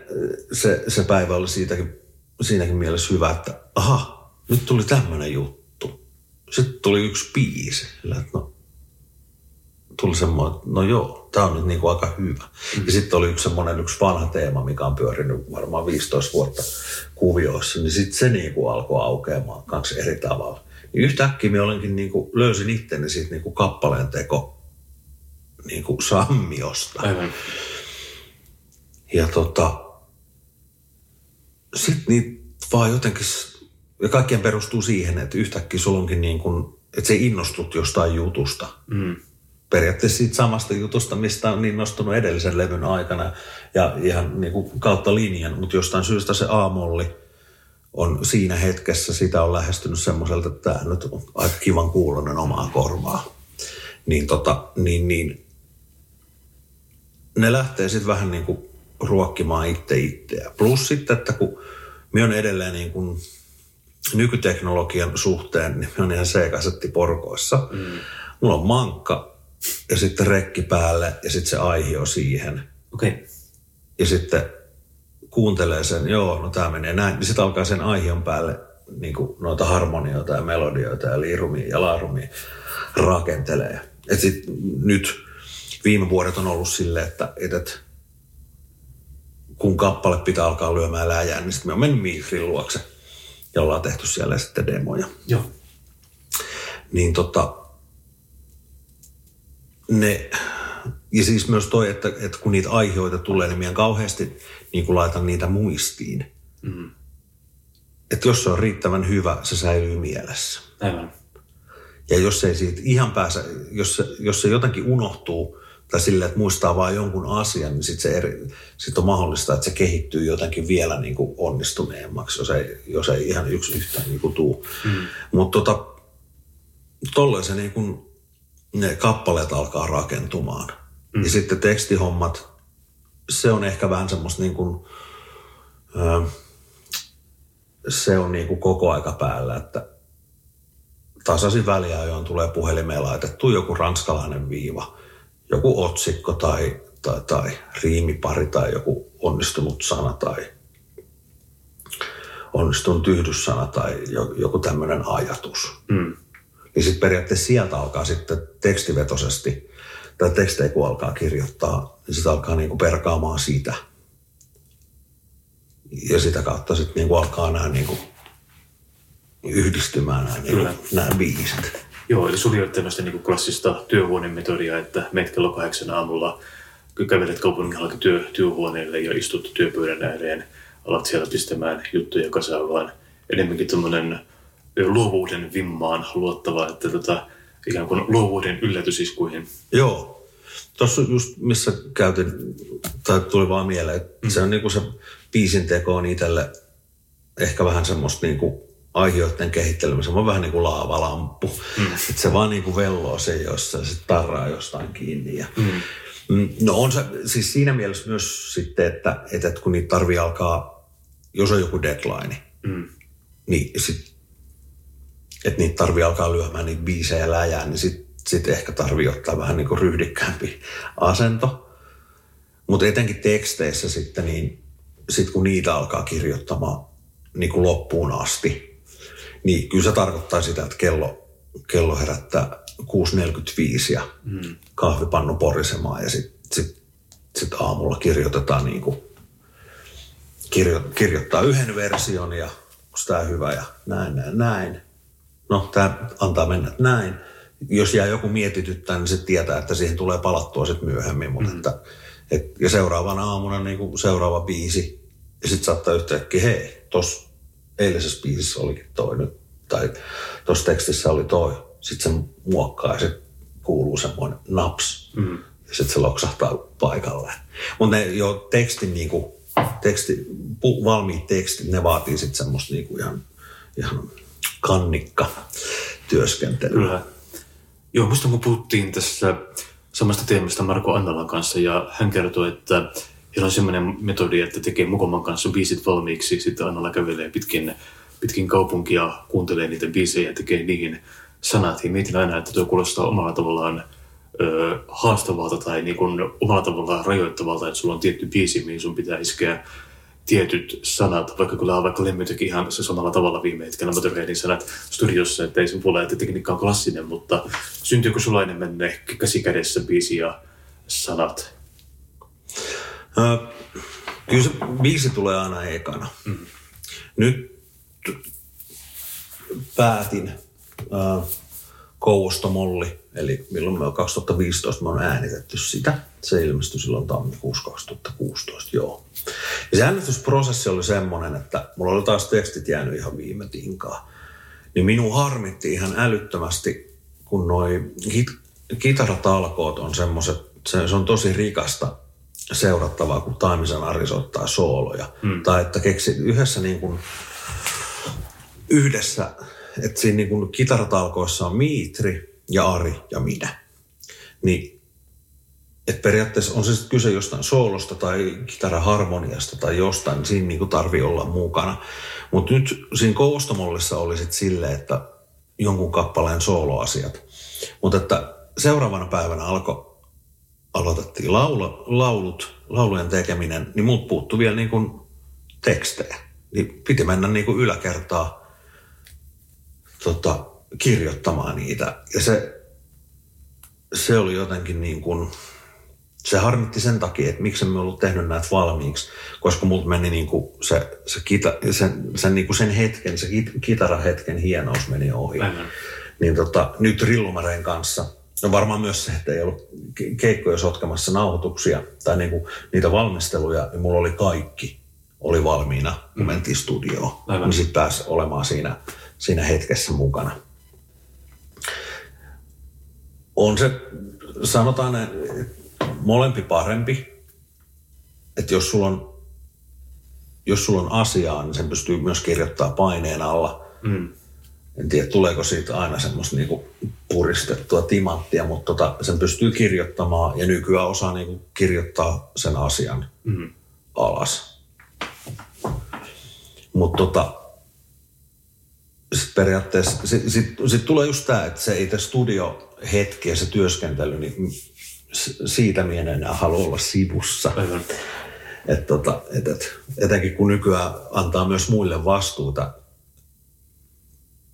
se, se päivä oli siitäkin, siinäkin mielessä hyvä, että aha, nyt tuli tämmöinen juttu sitten tuli yksi biisi, että no, tuli semmoinen, että no joo, tämä on nyt niin kuin aika hyvä. Mm. Ja sitten oli yksi semmoinen yksi vanha teema, mikä on pyörinyt varmaan 15 vuotta kuvioissa, niin sitten se niin kuin alkoi aukeamaan kaksi eri tavalla. Niin yhtäkkiä minä olenkin niin kuin, löysin itteni siitä niin kuin kappaleen teko niin kuin sammiosta. Aivan. Ja tota, sitten niitä vaan jotenkin ja kaikkien perustuu siihen, että yhtäkkiä sulla onkin niin kuin, että se innostut jostain jutusta. Mm. Periaatteessa siitä samasta jutusta, mistä on niin nostunut edellisen levyn aikana ja ihan niin kuin kautta linjan, mutta jostain syystä se aamolli on siinä hetkessä, sitä on lähestynyt semmoiselta, että tämä nyt on aika kivan kuulonen omaa korvaa. Niin, tota, niin, niin ne lähtee sitten vähän niin kuin ruokkimaan itse itseä. Plus sitten, että kun me on edelleen niin kuin nykyteknologian suhteen, niin on ihan C-kasetti porkoissa. Mm. Mulla on mankka ja sitten rekki päälle ja sitten se aihio siihen.
Okay.
Ja sitten kuuntelee sen, joo, no tämä menee näin. Niin sitten alkaa sen aihion päälle niin kuin noita harmonioita ja melodioita ja liirumia ja laarumia rakentelee. Et sit nyt viime vuodet on ollut silleen, että, että kun kappale pitää alkaa lyömään läjään, niin sitten me on mennyt Miikrin luokse ja ollaan tehty siellä sitten demoja.
Joo.
Niin tota, ne, ja siis myös toi, että, että kun niitä aiheita tulee, niin minä kauheasti niin kuin laitan niitä muistiin. Mm. Että jos se on riittävän hyvä, se säilyy mielessä.
Aivan.
Ja jos ei siitä ihan pääse, jos se, jos se jotenkin unohtuu tai sille, että muistaa vain jonkun asian, niin sitten eri, sit on mahdollista, että se kehittyy jotenkin vielä niin kuin onnistuneemmaksi, jos ei, jos ei ihan yksi yhtä niin kuin tuu. Mm. Mutta tota, tolleen se niin kuin, ne kappaleet alkaa rakentumaan. Mm. Ja sitten tekstihommat, se on ehkä vähän semmoista niin kuin, ö, se on niin kuin koko aika päällä, että tasaisin väliajoin tulee puhelimeen laitettu joku ranskalainen viiva, joku otsikko tai, tai, tai riimipari tai joku onnistunut sana tai onnistunut yhdyssana tai joku tämmöinen ajatus. Mm. Niin sitten periaatteessa sieltä alkaa sitten tekstivetoisesti, tai tekstejä kun alkaa kirjoittaa, niin sitten alkaa niinku perkaamaan sitä. Ja sitä kautta sitten niinku alkaa nämä niinku yhdistymään nämä, Kyllä. nämä biisit.
Joo, eli sulla ei tämmöistä niin klassista työhuonemetodia, että meet kello kahdeksan aamulla, kävelet kaupungin halki työ, työhuoneelle ja istut työpöydän ääreen, alat siellä pistämään juttuja kasaan, vaan enemmänkin tämmöinen luovuuden vimmaan luottava, että tota, ikään kuin luovuuden yllätysiskuihin.
Joo. Tuossa just missä käytin, tai tuli vaan mieleen, että mm. se on niinku se biisin teko on itselle ehkä vähän semmoista niinku aiheiden kehittelemisen. Se on vähän niin kuin laavalamppu. Mm. Että se vaan niin kuin velloo se jossain, se tarraa jostain kiinni. Ja, mm. mm. No on se, siis siinä mielessä myös sitten, että, että kun niitä tarvii alkaa, jos on joku deadline, mm. niin sit, että niitä tarvii alkaa lyömään niitä biisejä läjään, niin sitten sit ehkä tarvii ottaa vähän niin kuin ryhdikkäämpi asento. Mutta etenkin teksteissä sitten, niin sit kun niitä alkaa kirjoittamaan niin kuin loppuun asti, niin kyllä se tarkoittaa sitä, että kello, kello herättää 6.45 ja mm. kahvipannu porisemaan ja sitten sit, sit aamulla kirjoitetaan niin kuin, kirjo, kirjoittaa yhden version ja onko tämä hyvä ja näin, näin, näin. No, tämä antaa mennä näin. Jos jää joku mietityttää, niin se tietää, että siihen tulee palattua sitten myöhemmin. Mutta mm. että, et, ja seuraavana aamuna niin kuin seuraava biisi. Ja sitten saattaa yhtäkkiä, hei, tuossa eilisessä biisissä olikin toi nyt, tai tuossa tekstissä oli toi. Sitten se muokkaa ja se kuuluu semmoinen naps. Mm. Ja sitten se loksahtaa paikalle. Mutta ne jo tekstin niinku, teksti, valmiit tekstit, ne vaatii sitten semmoista niinku ihan, ihan kannikka työskentelyä. Kyllä.
Joo, musta kun puhuttiin tässä samasta teemasta Marko Annalan kanssa ja hän kertoi, että heillä on semmoinen metodi, että tekee Mukoman kanssa biisit valmiiksi, sitten Annala kävelee pitkin pitkin kaupunkia, kuuntelee niitä biisejä ja tekee niihin sanat. Ja mietin aina, että tuo kuulostaa omalla tavallaan ö, haastavalta tai niin kuin omalla tavallaan rajoittavalta, että sulla on tietty biisi, mihin sun pitää iskeä tietyt sanat, vaikka kyllä on vaikka Lemmy teki ihan se samalla tavalla viime hetkellä Motorheadin sanat studiossa, että ei sun puolella, että tekniikka on klassinen, mutta syntyykö sulla enemmän ne käsi kädessä biisi ja sanat?
Ö, kyllä se biisi tulee aina ekana. Mm. Nyt päätin äh, Kouostomolli, eli milloin me 2015 me on äänitetty sitä. Se ilmestyi silloin tammikuussa 2016, joo. Ja se äänitysprosessi oli semmoinen, että mulla oli taas tekstit jäänyt ihan viime tinkaa. Niin minun harmitti ihan älyttömästi, kun noi kit- kitaratalkoot on semmoiset, se, se on tosi rikasta seurattavaa, kun Taimisen Ari soittaa sooloja. Hmm. Tai että keksi yhdessä niin kuin yhdessä, että siinä niin kuin kitaratalkoissa on Miitri ja Ari ja minä. Niin että periaatteessa on se sitten kyse jostain soolosta tai kitaraharmoniasta tai jostain, niin siinä niin tarvii olla mukana. Mutta nyt siinä koostomollissa oli sitten silleen, että jonkun kappaleen sooloasiat. Mutta että seuraavana päivänä alkoi, aloitettiin laulu, laulut, laulujen tekeminen, niin muut puuttu vielä niin kuin tekstejä. Niin piti mennä niin kuin yläkertaa tota, kirjoittamaan niitä. Ja se, se oli jotenkin niin kuin, se harmitti sen takia, että miksi me ollut tehnyt näitä valmiiksi, koska multa meni niinku se, se, kita, sen, sen, niinku sen hetken, se kit, kitarahetken hienous meni ohi.
Aivan.
Niin tota, nyt Rillumareen kanssa, no varmaan myös se, että ei ollut ke- keikkoja sotkemassa nauhoituksia tai niinku niitä valmisteluja, niin mulla oli kaikki oli valmiina, kun mentiin studioon.
Aivan.
Niin sitten pääsi olemaan siinä, siinä hetkessä mukana. On se, sanotaan näin, molempi parempi. Että jos sulla on, jos sulla on asiaa, niin sen pystyy myös kirjoittaa paineen alla.
Mm.
En tiedä, tuleeko siitä aina semmoista niinku puristettua timanttia, mutta tota, sen pystyy kirjoittamaan ja nykyään osaa niinku kirjoittaa sen asian
Mm.
alas. Mutta tota, sit periaatteessa, sitten sit, sit tulee just tämä, että se itse studiohetki ja se työskentely, niin siitä minä en enää halua olla sivussa.
Aivan.
Et tota, et, et, etenkin kun nykyään antaa myös muille vastuuta,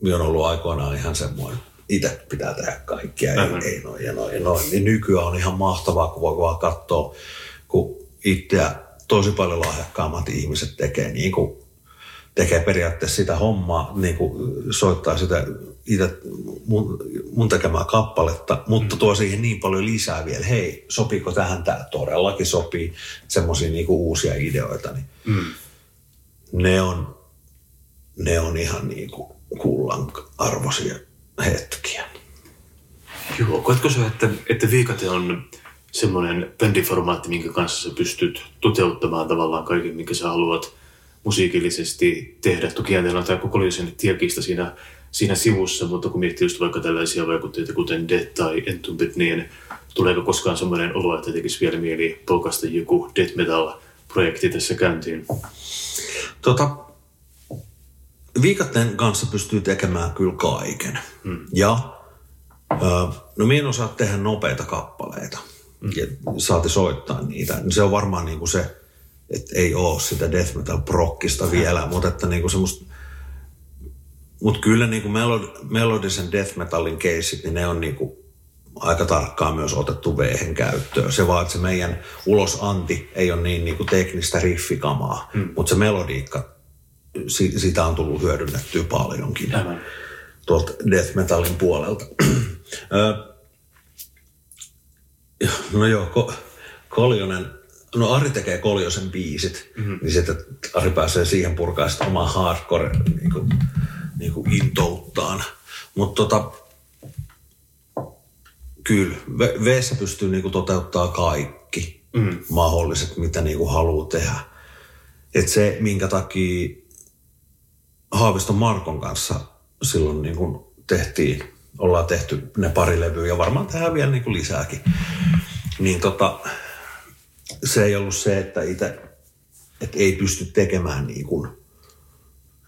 minä on ollut aikoinaan ihan semmoinen, itse pitää tehdä kaikkia, ei, ei noin ja noin ja noin. Niin nykyään on ihan mahtavaa, kun voi vaan katsoa, kun itseä tosi paljon lahjakkaammat ihmiset tekee niin kuin tekee periaatteessa sitä hommaa, niin kuin soittaa sitä itse mun, mun tekemää kappaletta, mutta tuo siihen niin paljon lisää vielä. Hei, sopiiko tähän tämä? Todellakin sopii semmoisia niin uusia ideoita. Niin
Mm.
ne, on, ne on ihan niin kuin kullan arvoisia hetkiä.
Joo, koetko sä, että, että viikate on semmoinen bändiformaatti, minkä kanssa sä pystyt toteuttamaan tavallaan kaiken, minkä sä haluat musiikillisesti tehdä. Toki teillä on tämä kokonaisen tiekistä siinä, siinä sivussa, mutta kun miettii just vaikka tällaisia vaikutteita kuten Death tai Entombed, niin tuleeko koskaan semmoinen olo, että tekisi vielä mieli polkasta joku death metal-projekti tässä käyntiin?
Tota, viikatteen kanssa pystyy tekemään kyllä kaiken. Mm. Ja no minä en osaa tehdä nopeita kappaleita mm. ja saati soittaa niitä. Se on varmaan niinku se, että ei ole sitä death metal prokkista vielä, [LAUGHS] mutta että niinku semmoista mutta kyllä niinku melod, melodisen death metalin keissit, niin ne on niinku aika tarkkaan myös otettu vehen käyttöön. Se vaan, että se meidän ulosanti ei ole niin niinku teknistä riffikamaa, mm. mutta se melodiikka, si, sitä on tullut hyödynnettyä paljonkin
Aivan.
tuolta death metalin puolelta. [CLEARS THROAT] No joo, ko, Koljonen, no Ari tekee Koljosen biisit, mm-hmm. niin sitten Ari pääsee siihen purkaa sitten omaa hardcore niin kuin, niin kuin intouttaan. Mutta tota, kyllä, V- Vessä pystyy niin kuin toteuttaa kaikki mm. mahdolliset, mitä niin kuin haluaa tehdä. Et se, minkä takia Haaviston Markon kanssa silloin niin kuin tehtiin, ollaan tehty ne pari levyä ja varmaan tehdään vielä niin kuin lisääkin. Niin tota, se ei ollut se, että itse, että ei pysty tekemään niin kuin,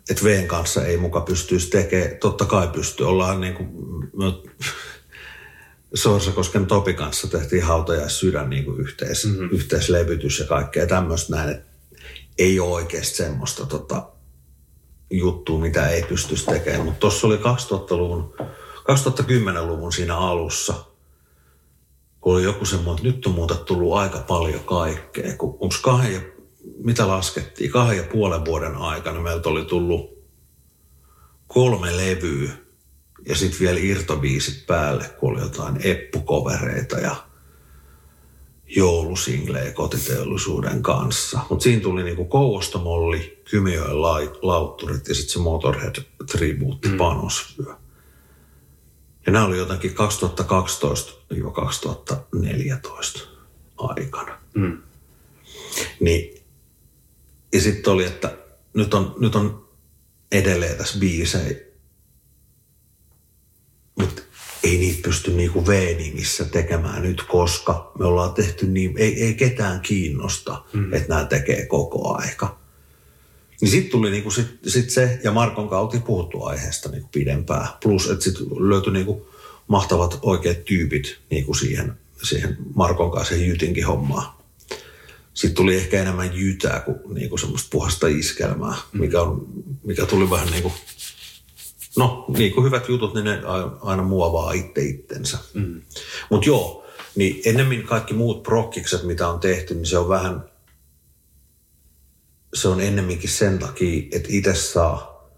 että Veen kanssa ei muka pystyisi tekemään, totta kai pystyy, ollaan niin kuin, Sorsakosken Topi kanssa tehtiin hautajaissydän niin kuin yhteis, mm-hmm. yhteislevytys ja kaikkea tämmöistä näin, että ei ole oikeasti semmoista tota, juttua, mitä ei pystyisi tekemään. Mutta tuossa oli 2000-luvun, 2010-luvun siinä alussa, kun oli joku semmoinen, että nyt on muuta tullut aika paljon kaikkea. Kun, onko kahden ja, mitä laskettiin, kahden ja puolen vuoden aikana meiltä oli tullut kolme levyä ja sitten vielä irtobiisit päälle, kun oli jotain eppukovereita ja joulusinglejä kotiteollisuuden kanssa. Mutta siinä tuli niinku Kouvostomolli, Kymiöön lautturit ja sitten se Motorhead-tribuutti mm. Panosvyö. Ja nämä oli jotenkin 2012-2014 aikana.
Mm.
Niin, ja sitten oli, että nyt on, nyt on edelleen tässä biisejä, mutta ei niitä pysty niinku V-nimissä tekemään nyt, koska me ollaan tehty niin, ei, ei ketään kiinnosta, mm. että nämä tekee koko aika. Niin sitten tuli niinku sit, sit se, ja Markon kautta puhuttu aiheesta niinku pidempään. Plus, että sitten löytyi niinku mahtavat oikeat tyypit niinku siihen, siihen Markon kanssa siihen Jytinkin hommaan. Sitten tuli ehkä enemmän jytää kuin niinku semmoista puhasta iskelmää, mikä, on, mikä tuli vähän niin kuin No, niin kuin hyvät jutut, niin ne aina muovaa itse itsensä. Mm. Mutta joo, Niin ennemmin kaikki muut prokkikset, mitä on tehty, niin se on vähän, se on ennemminkin sen takia, että itse saa,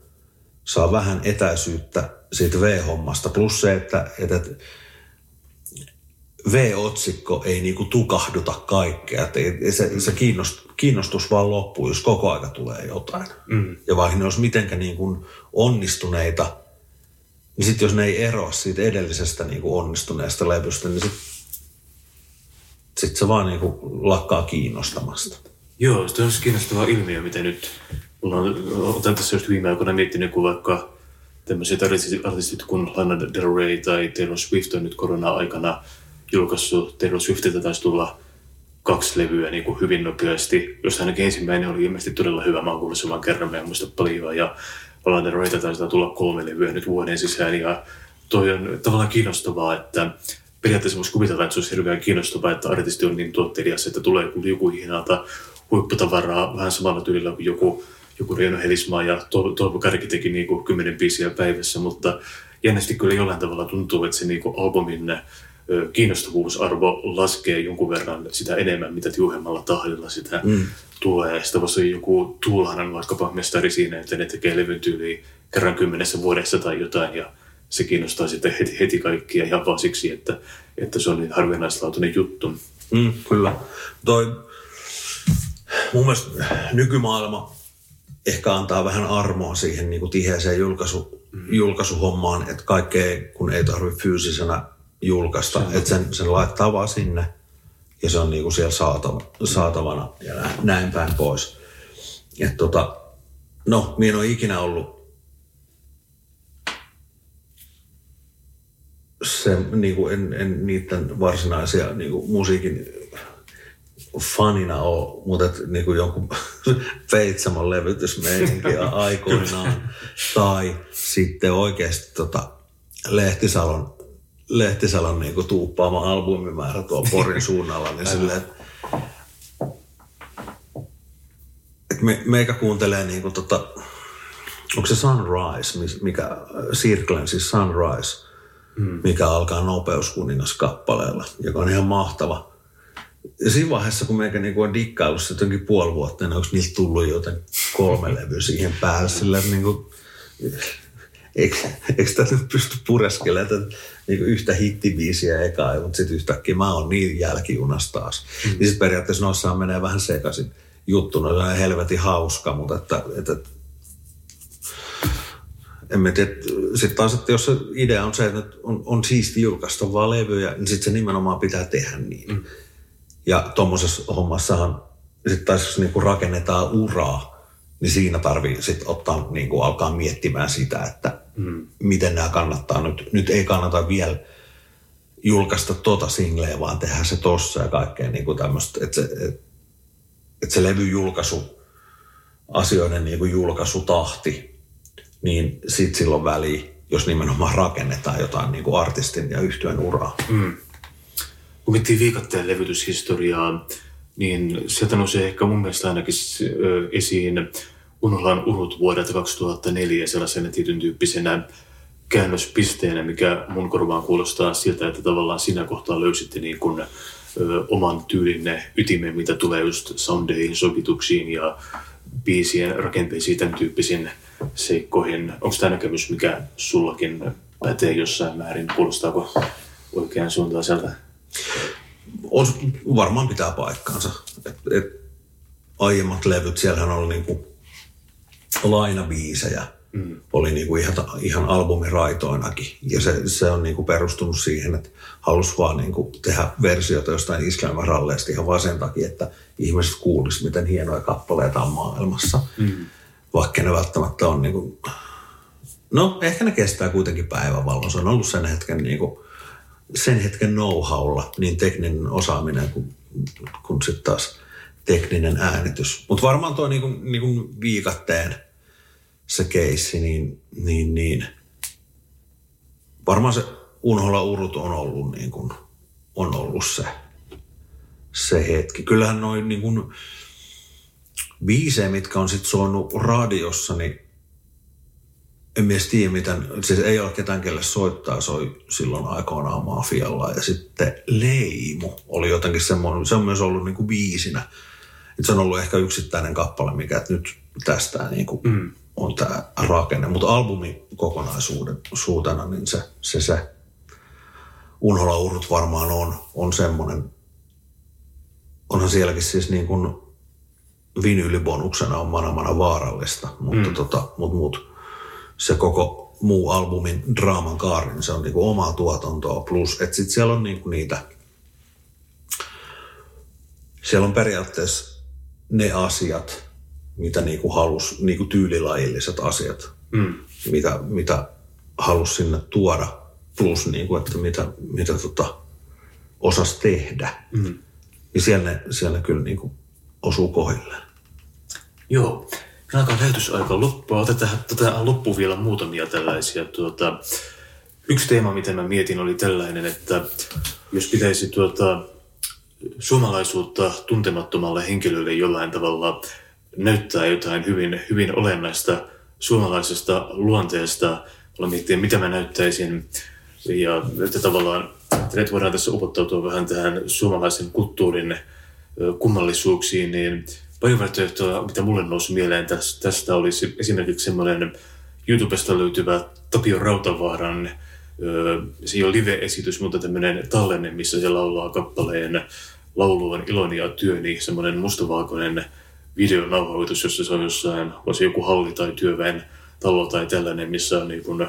saa vähän etäisyyttä siitä V-hommasta. Plus se, että, että V-otsikko ei niinku tukahduta kaikkea. Että se, se kiinnostus, kiinnostus vaan loppuu, jos koko aika tulee jotain. Mm. Ja vaikka ne olisi mitenkä niinku onnistuneita, niin sitten jos ne ei eroa siitä edellisestä niinku onnistuneesta levystä, niin sitten sit se vaan niinku lakkaa kiinnostamasta.
Joo, se on kiinnostava ilmiö, mitä nyt, mulla on, otan tässä just viime aikoina miettinyt, kun vaikka tämmöiset artistit kuin Lana Del Rey tai Taylor Swift on nyt korona-aikana julkaissut. Taylor Swiftiltä taisi tulla kaksi levyä niin kuin hyvin nopeasti, josta ainakin ensimmäinen oli ilmeisesti todella hyvä. Mä oon kuullut sen vaan kerran, mä en muista paljon. Ja Lana Del Reytä taisi tulla kolme levyä nyt vuoden sisään. Ja toi on tavallaan kiinnostavaa, että periaatteessa voisi kuvitella, että se olisi hirveän kiinnostavaa, että artisti on niin tuottelias, että tulee joku hihnalta huipputavaraa vähän samalla tyylillä kuin joku joku Reino Helismaa ja Toivo Kärki teki niin kuin kymmenen biisiä päivässä, mutta jännästi kyllä jollain tavalla tuntuu, että se niin kuin albumin kiinnostavuusarvo laskee jonkun verran sitä enemmän, mitä tiuhemmalla tahdilla sitä mm. tulee. Sitä voisi joku Tuulahanan vaikkapa mestari siinä, että ne tekee levyn tyyliin kerran kymmenessä vuodessa tai jotain ja se kiinnostaa sitten heti, heti kaikkia ihan vaan siksi, että, että se on niin harvinaislaatuinen juttu.
Mm, kyllä. Toi, mun mielestä nykymaailma ehkä antaa vähän armoa siihen niin kuin tiheeseen julkaisu, mm. julkaisuhommaan, että kaikkea kun ei tarvitse fyysisenä julkaista, se että sen, sen laittaa vaan sinne ja se on niin kuin siellä saatava, saatavana ja näin, näin päin pois. Et tota, no, minä en ole ikinä ollut se, niin kuin en, en niiden varsinaisia niin kuin musiikin fanina ole, mutta niin kuin jonkun [LAUGHS] Feitsamon levytysmeininki aikoinaan. tai sitten oikeasti tota, Lehtisalon, Lehtisalon niin kuin tuuppaama albumimäärä tuolla Porin [LAUGHS] suunnalla, niin silleen, että me, meikä kuuntelee niin kuin tota, onko se Sunrise, mikä, Sirklen siis Sunrise, mm. mikä alkaa nopeuskuningas kappaleella, joka on ihan mahtava ja siinä vaiheessa, kun meikä niinku on dikkaillut se jotenkin puoli vuotta, niin onko niistä tullut joten kolme levyä siihen päälle. Sillä niinku, eikö, eikö tätä nyt pysty pureskelemaan niinku yhtä hittibiisiä ekaa, mutta sitten yhtäkkiä mä oon niin jälkijunas taas. Mm. Niin sitten periaatteessa noissaan menee vähän sekaisin juttu, no on helvetin hauska, mutta että, että, että en mä tiedä, sitten taas, että jos se idea on se, että on, on siisti julkaista vaan levyjä, niin sitten se nimenomaan pitää tehdä niin. Mm. Ja tuommoisessa hommassahan sitten taas jos niin kuin rakennetaan uraa, niin siinä tarvii sitten ottaa, niin kuin alkaa miettimään sitä, että mm. miten nämä kannattaa nyt. Nyt ei kannata vielä julkaista tota singleä, vaan tehdä se tossa ja kaikkea niin kuin tämmöistä, että se, että, että se levyjulkaisu, asioiden niin kuin julkaisutahti, niin sit silloin väliin, jos nimenomaan rakennetaan jotain niin kuin artistin ja yhtyön uraa. Mm
kun miettii viikatteen levytyshistoriaa, niin sieltä nousee ehkä mun mielestä ainakin esiin Unolan urut vuodelta 2004 sellaisena tietyn tyyppisenä käännöspisteenä, mikä mun korvaan kuulostaa siltä, että tavallaan siinä kohtaa löysitte niin kuin, oman tyylinne ytimen, mitä tulee just soundeihin, sovituksiin ja biisien rakenteisiin, tämän tyyppisiin seikkoihin. Onko tämä näkemys, mikä sullakin pätee jossain määrin? Kuulostaako oikean suuntaiselta?
Os, varmaan pitää paikkaansa. Et, et, aiemmat levyt, siellähän oli niinku lainabiisejä. Mm. Oli niinku ihan, ihan albumiraitoinakin. Ja se, se on niinku perustunut siihen, että halusi vaan niinku tehdä versioita jostain iskelmäralleista ihan vaan sen takia, että ihmiset kuulisivat, miten hienoja kappaleita on maailmassa. Mm. Vaikka ne välttämättä on niinku... No, ehkä ne kestää kuitenkin päivänvalon. Se on ollut sen hetken niinku sen hetken know-howlla niin tekninen osaaminen kuin, kuin sitten taas tekninen äänitys. Mutta varmaan tuo niinku, niinku viikatteen se keissi, niin, niin, niin varmaan se Unhola Urut on ollut, niin kuin, on ollut se, se hetki. Kyllähän noin niin biisejä, mitkä on sitten soinut radiossa, niin en edes tiedä miten, siis ei ole ketään kelle soittaa, soi silloin aikoinaan mafialla. Ja sitten Leimu oli jotenkin semmoinen, se on myös ollut niin kuin biisinä. Et se on ollut ehkä yksittäinen kappale, mikä nyt tästä niin kuin mm. on tämä rakenne. Mutta albumi kokonaisuutena, niin se, se, se Unhola Urut varmaan on, on semmoinen. Onhan sielläkin siis niin kuin vinyylibonuksena on manamana vaarallista, mutta mm. tota, mut, mut, se koko muu albumin draaman kaari, niin se on niinku omaa tuotantoa. Plus, että sitten siellä on niinku niitä, siellä on periaatteessa ne asiat, mitä niinku halus, niinku tyylilajilliset asiat, mm. mitä, mitä halus sinne tuoda. Plus, niinku, että mitä, mitä tota, osas tehdä. Mm. Niin siellä ne, siellä ne kyllä niinku osuu kohilleen.
Joo. Meillä alkaa lähetysaika loppua. Otetaan, otetaan loppuun vielä muutamia tällaisia. Tuota, yksi teema, mitä mä mietin, oli tällainen, että jos pitäisi tuota, suomalaisuutta tuntemattomalle henkilölle jollain tavalla näyttää jotain hyvin, hyvin olennaista suomalaisesta luonteesta, olla miettiä, mitä mä näyttäisin. Ja että tavallaan että voidaan tässä upottautua vähän tähän suomalaisen kulttuurin kummallisuuksiin, niin paljon vaihtoehtoja, mitä mulle nousi mieleen tästä, tästä olisi esimerkiksi semmoinen YouTubesta löytyvä Tapio Rautavaaran se ei ole live-esitys, mutta tämmöinen tallenne, missä se laulaa kappaleen laulu on iloni ja työni, semmoinen mustavalkoinen videonauhoitus, jossa se on jossain, voisi joku halli tai työväen talo tai tällainen, missä on niin kuin,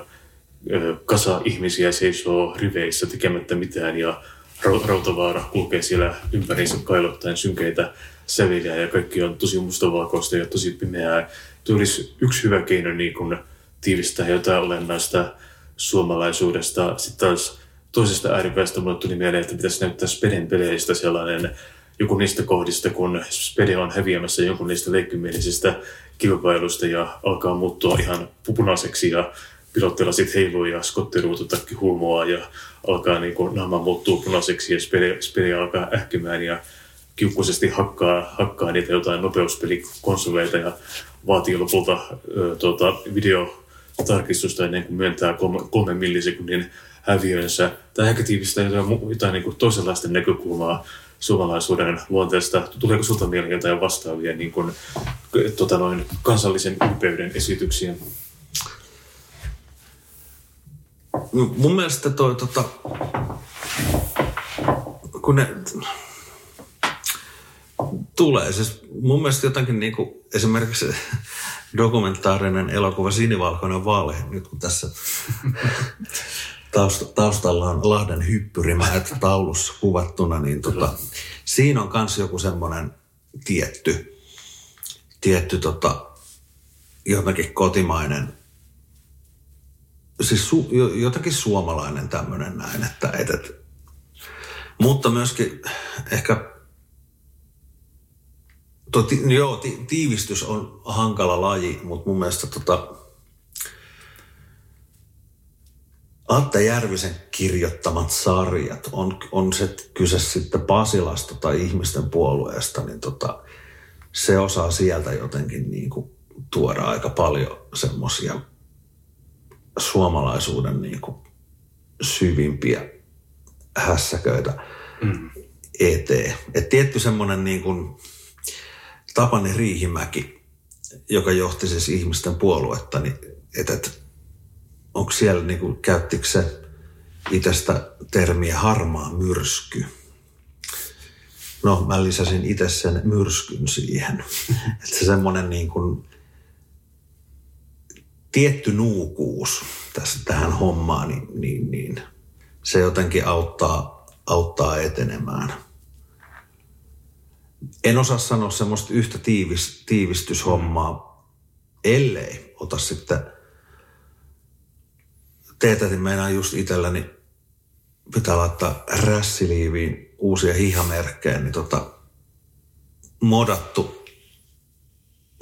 kasa ihmisiä seisoo riveissä tekemättä mitään ja Rautavaara kulkee siellä ympäriinsä kailottaen synkeitä säveliä ja kaikki on tosi mustavalkoista ja tosi pimeää. Tuo olisi yksi hyvä keino niin kuin tiivistää jotain olennaista suomalaisuudesta. Sitten taas toisesta ääripäästä mulle tuli mieleen, että pitäisi näyttää Speden peleistä sellainen joku niistä kohdista, kun Spede on häviämässä jonkun niistä leikkimielisistä kilpailusta ja alkaa muuttua ihan punaiseksi ja pilottilla sitten heiluu ja skottiruututakki hulmoaa ja alkaa niin kuin, naama muuttuu punaiseksi ja Spede, Spede alkaa ähkymään ja kiukkuisesti hakkaa, hakkaa niitä jotain nopeuspelikonsoleita ja vaatii lopulta ö, tuota, videotarkistusta ennen kuin myöntää kolme, kolme millisekunnin häviönsä. Tämä ehkä tiivistää jotain, jotain niin kuin toisenlaista näkökulmaa suomalaisuuden luonteesta. Tuleeko sinulta mieleen jotain vastaavia niin kuin, tota noin, kansallisen ylpeyden esityksiä?
Mun mielestä toi, tota, kun ne, Tulee. Siis mun mielestä jotenkin niin kuin esimerkiksi dokumentaarinen elokuva Sinivalkoinen valhe, nyt kun tässä taustalla on Lahden hyppyrimäät taulussa kuvattuna, niin tota, siinä on myös joku semmoinen tietty, tietty tota, jotenkin kotimainen, siis su, jotenkin suomalainen tämmöinen näin, että, että, että mutta myöskin ehkä Tuo, ti, joo, ti, tiivistys on hankala laji, mutta mun mielestä tota, Atte Järvisen kirjoittamat sarjat, on, on se kyse sitten Pasilasta tai ihmisten puolueesta, niin tota, se osaa sieltä jotenkin niin kuin tuoda aika paljon semmoisia suomalaisuuden niin kuin syvimpiä hässäköitä mm. eteen. Et tietty semmoinen niin kuin, Tapani Riihimäki, joka johti siis ihmisten puoluetta, niin että, että onko siellä, niin kuin, käyttikö se itsestä termiä harmaa myrsky? No, mä lisäsin itse sen myrskyn siihen. [LAUGHS] että semmoinen niin kuin, tietty nuukuus tässä, tähän hommaan, niin, niin, niin se jotenkin auttaa, auttaa etenemään – en osaa sanoa semmoista yhtä tiivis, tiivistyshommaa, ellei ota sitten, teetätin meinaa just itselläni, pitää laittaa rässiliiviin uusia hihamerkkejä, niin tota, modattu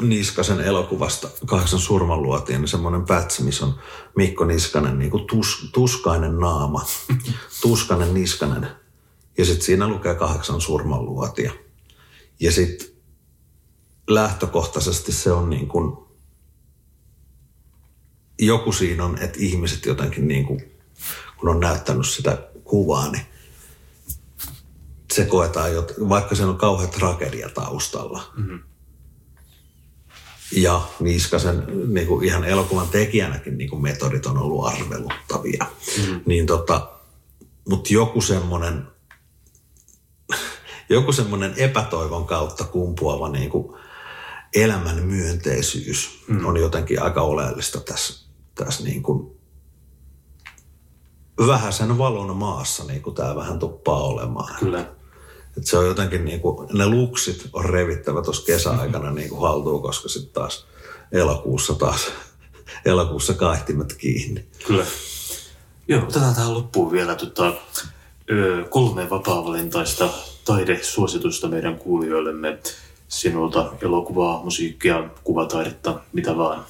Niskasen elokuvasta Kahdeksan surmanluotien, niin semmoinen pätsi, missä on Mikko Niskanen niin kuin tus, tuskainen naama, [LAUGHS] tuskainen Niskanen. Ja sitten siinä lukee Kahdeksan surmanluotia. Ja sitten lähtökohtaisesti se on niin kuin joku siinä on, että ihmiset jotenkin niin kuin, kun on näyttänyt sitä kuvaa, niin se koetaan, vaikka se on kauhean tragedia taustalla. Mm-hmm. Ja Niskasen niin kuin ihan elokuvan tekijänäkin niin kuin metodit on ollut arveluttavia. Mm-hmm. Niin tota, mutta joku semmoinen joku semmoinen epätoivon kautta kumpuava niin kuin elämän myönteisyys mm. on jotenkin aika oleellista tässä, tässä niin kuin vähäisen valon maassa, niin kuin tämä vähän tuppaa olemaan.
Kyllä.
Et se on jotenkin niin kuin, ne luksit on revittävä tuossa kesäaikana niin kuin haltuun, koska sitten taas elokuussa taas, [LAUGHS] elokuussa kaihtimet kiinni.
Kyllä. Joo, otetaan tähän loppuun vielä tota, kolme vapaa-valintaista taidesuositusta meidän kuulijoillemme sinulta elokuvaa, musiikkia, kuvataidetta, mitä vaan?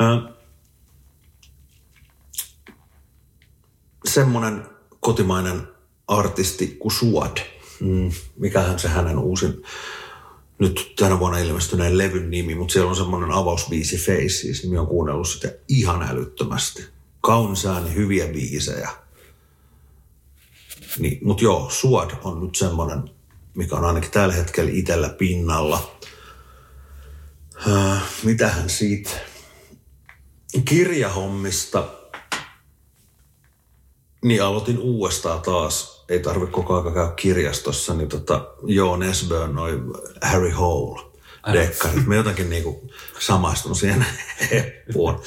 Äh,
semmoinen kotimainen artisti kuin Suad. Mm, mikähän se hänen uusin nyt tänä vuonna ilmestyneen levyn nimi, mutta siellä on semmoinen avausbiisi Faces, niin on kuunnellut sitä ihan älyttömästi. Kaunisääni, hyviä biisejä. Niin, mutta joo, Suad on nyt semmoinen, mikä on ainakin tällä hetkellä itsellä pinnalla. Äh, mitähän siitä? Kirjahommista. Niin aloitin uudestaan taas. Ei tarvitse koko ajan käydä kirjastossa. Niin tota, Joo Nesbø, noin Harry Hole dekkarit. Me jotenkin niinku samaistun siihen [LAUGHS] heppuun.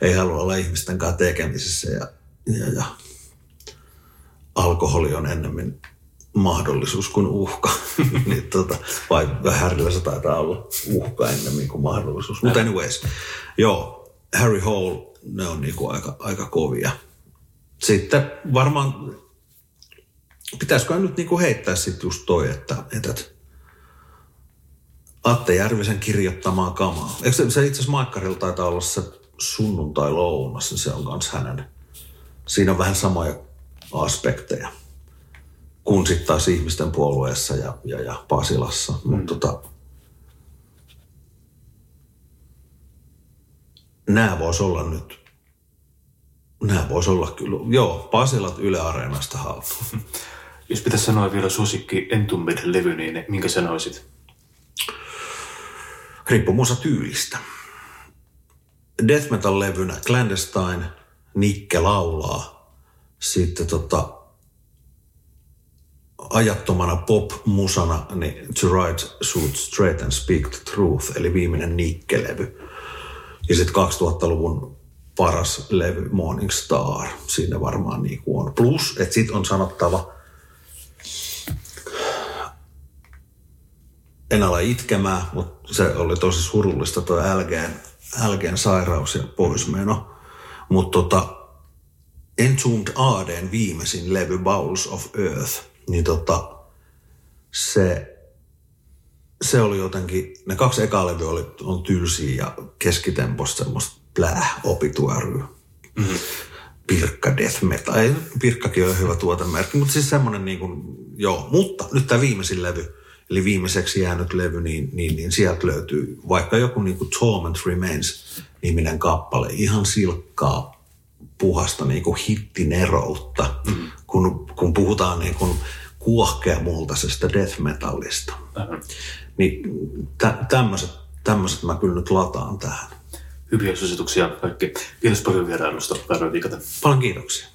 Ei halua olla ihmisten kanssa tekemisissä ja, ja, ja alkoholi on ennemmin mahdollisuus kuin uhka. [LAUGHS] niin tota, vai Harryllä se taitaa olla uhka ennemmin kuin mahdollisuus. Mutta anyways, joo, Harry Hall, ne on niinku aika, aika kovia. Sitten varmaan, pitäisikö nyt niinku heittää sitten just toi, että, että Atte Järvisen kirjoittamaa kamaa. Eikö se, se itse asiassa Maikkarilla taitaa olla se sunnuntai-lounas, niin se on myös hänen. Siinä on vähän samoja aspekteja kuin sitten taas ihmisten puolueessa ja, ja, ja Pasilassa. Mm. Mutta tota, nämä voisi olla nyt, nämä voisi olla kyllä, joo, Pasilat Yle Areenasta haltuun. [LAUGHS]
Jos pitäisi sanoa vielä suosikki Entumbed-levy, niin minkä sanoisit?
Riippuu muussa tyylistä. Death Metal-levynä Clandestine, Nikke laulaa, sitten tota, ajattomana pop-musana niin To Write, Shoot Straight and Speak the Truth, eli viimeinen nikkelevy. Ja sitten 2000-luvun paras levy Morning Star, siinä varmaan niin kuin on. Plus, että sitten on sanottava, en ala itkemään, mutta se oli tosi surullista tuo LGn, LGn sairaus ja poismeno. Mutta tota, Entombed Aden viimeisin levy Bowls of Earth, niin tota, se, se oli jotenkin, ne kaksi ekaa levyä oli, on tylsiä ja keskitemposta semmoista pläh, opituäryä. Mm-hmm. Pirkka Death Metal. Ei, Pirkkakin on hyvä tuotemerkki, mutta siis semmoinen niin kuin, joo. Mutta nyt tämä viimeisin levy, eli viimeiseksi jäänyt levy, niin, niin, niin sieltä löytyy vaikka joku niin kuin Torment Remains niminen kappale, ihan silkkaa puhasta niin kuin hittineroutta, mm. kun, kun puhutaan niin kuin kuohkeamultaisesta death metallista. Mm. Niin tä, tämmöiset, tämmöiset mä kyllä nyt lataan tähän.
Hyviä suosituksia kaikki. Kiitos paljon vierailusta, Viikata.
Paljon kiitoksia.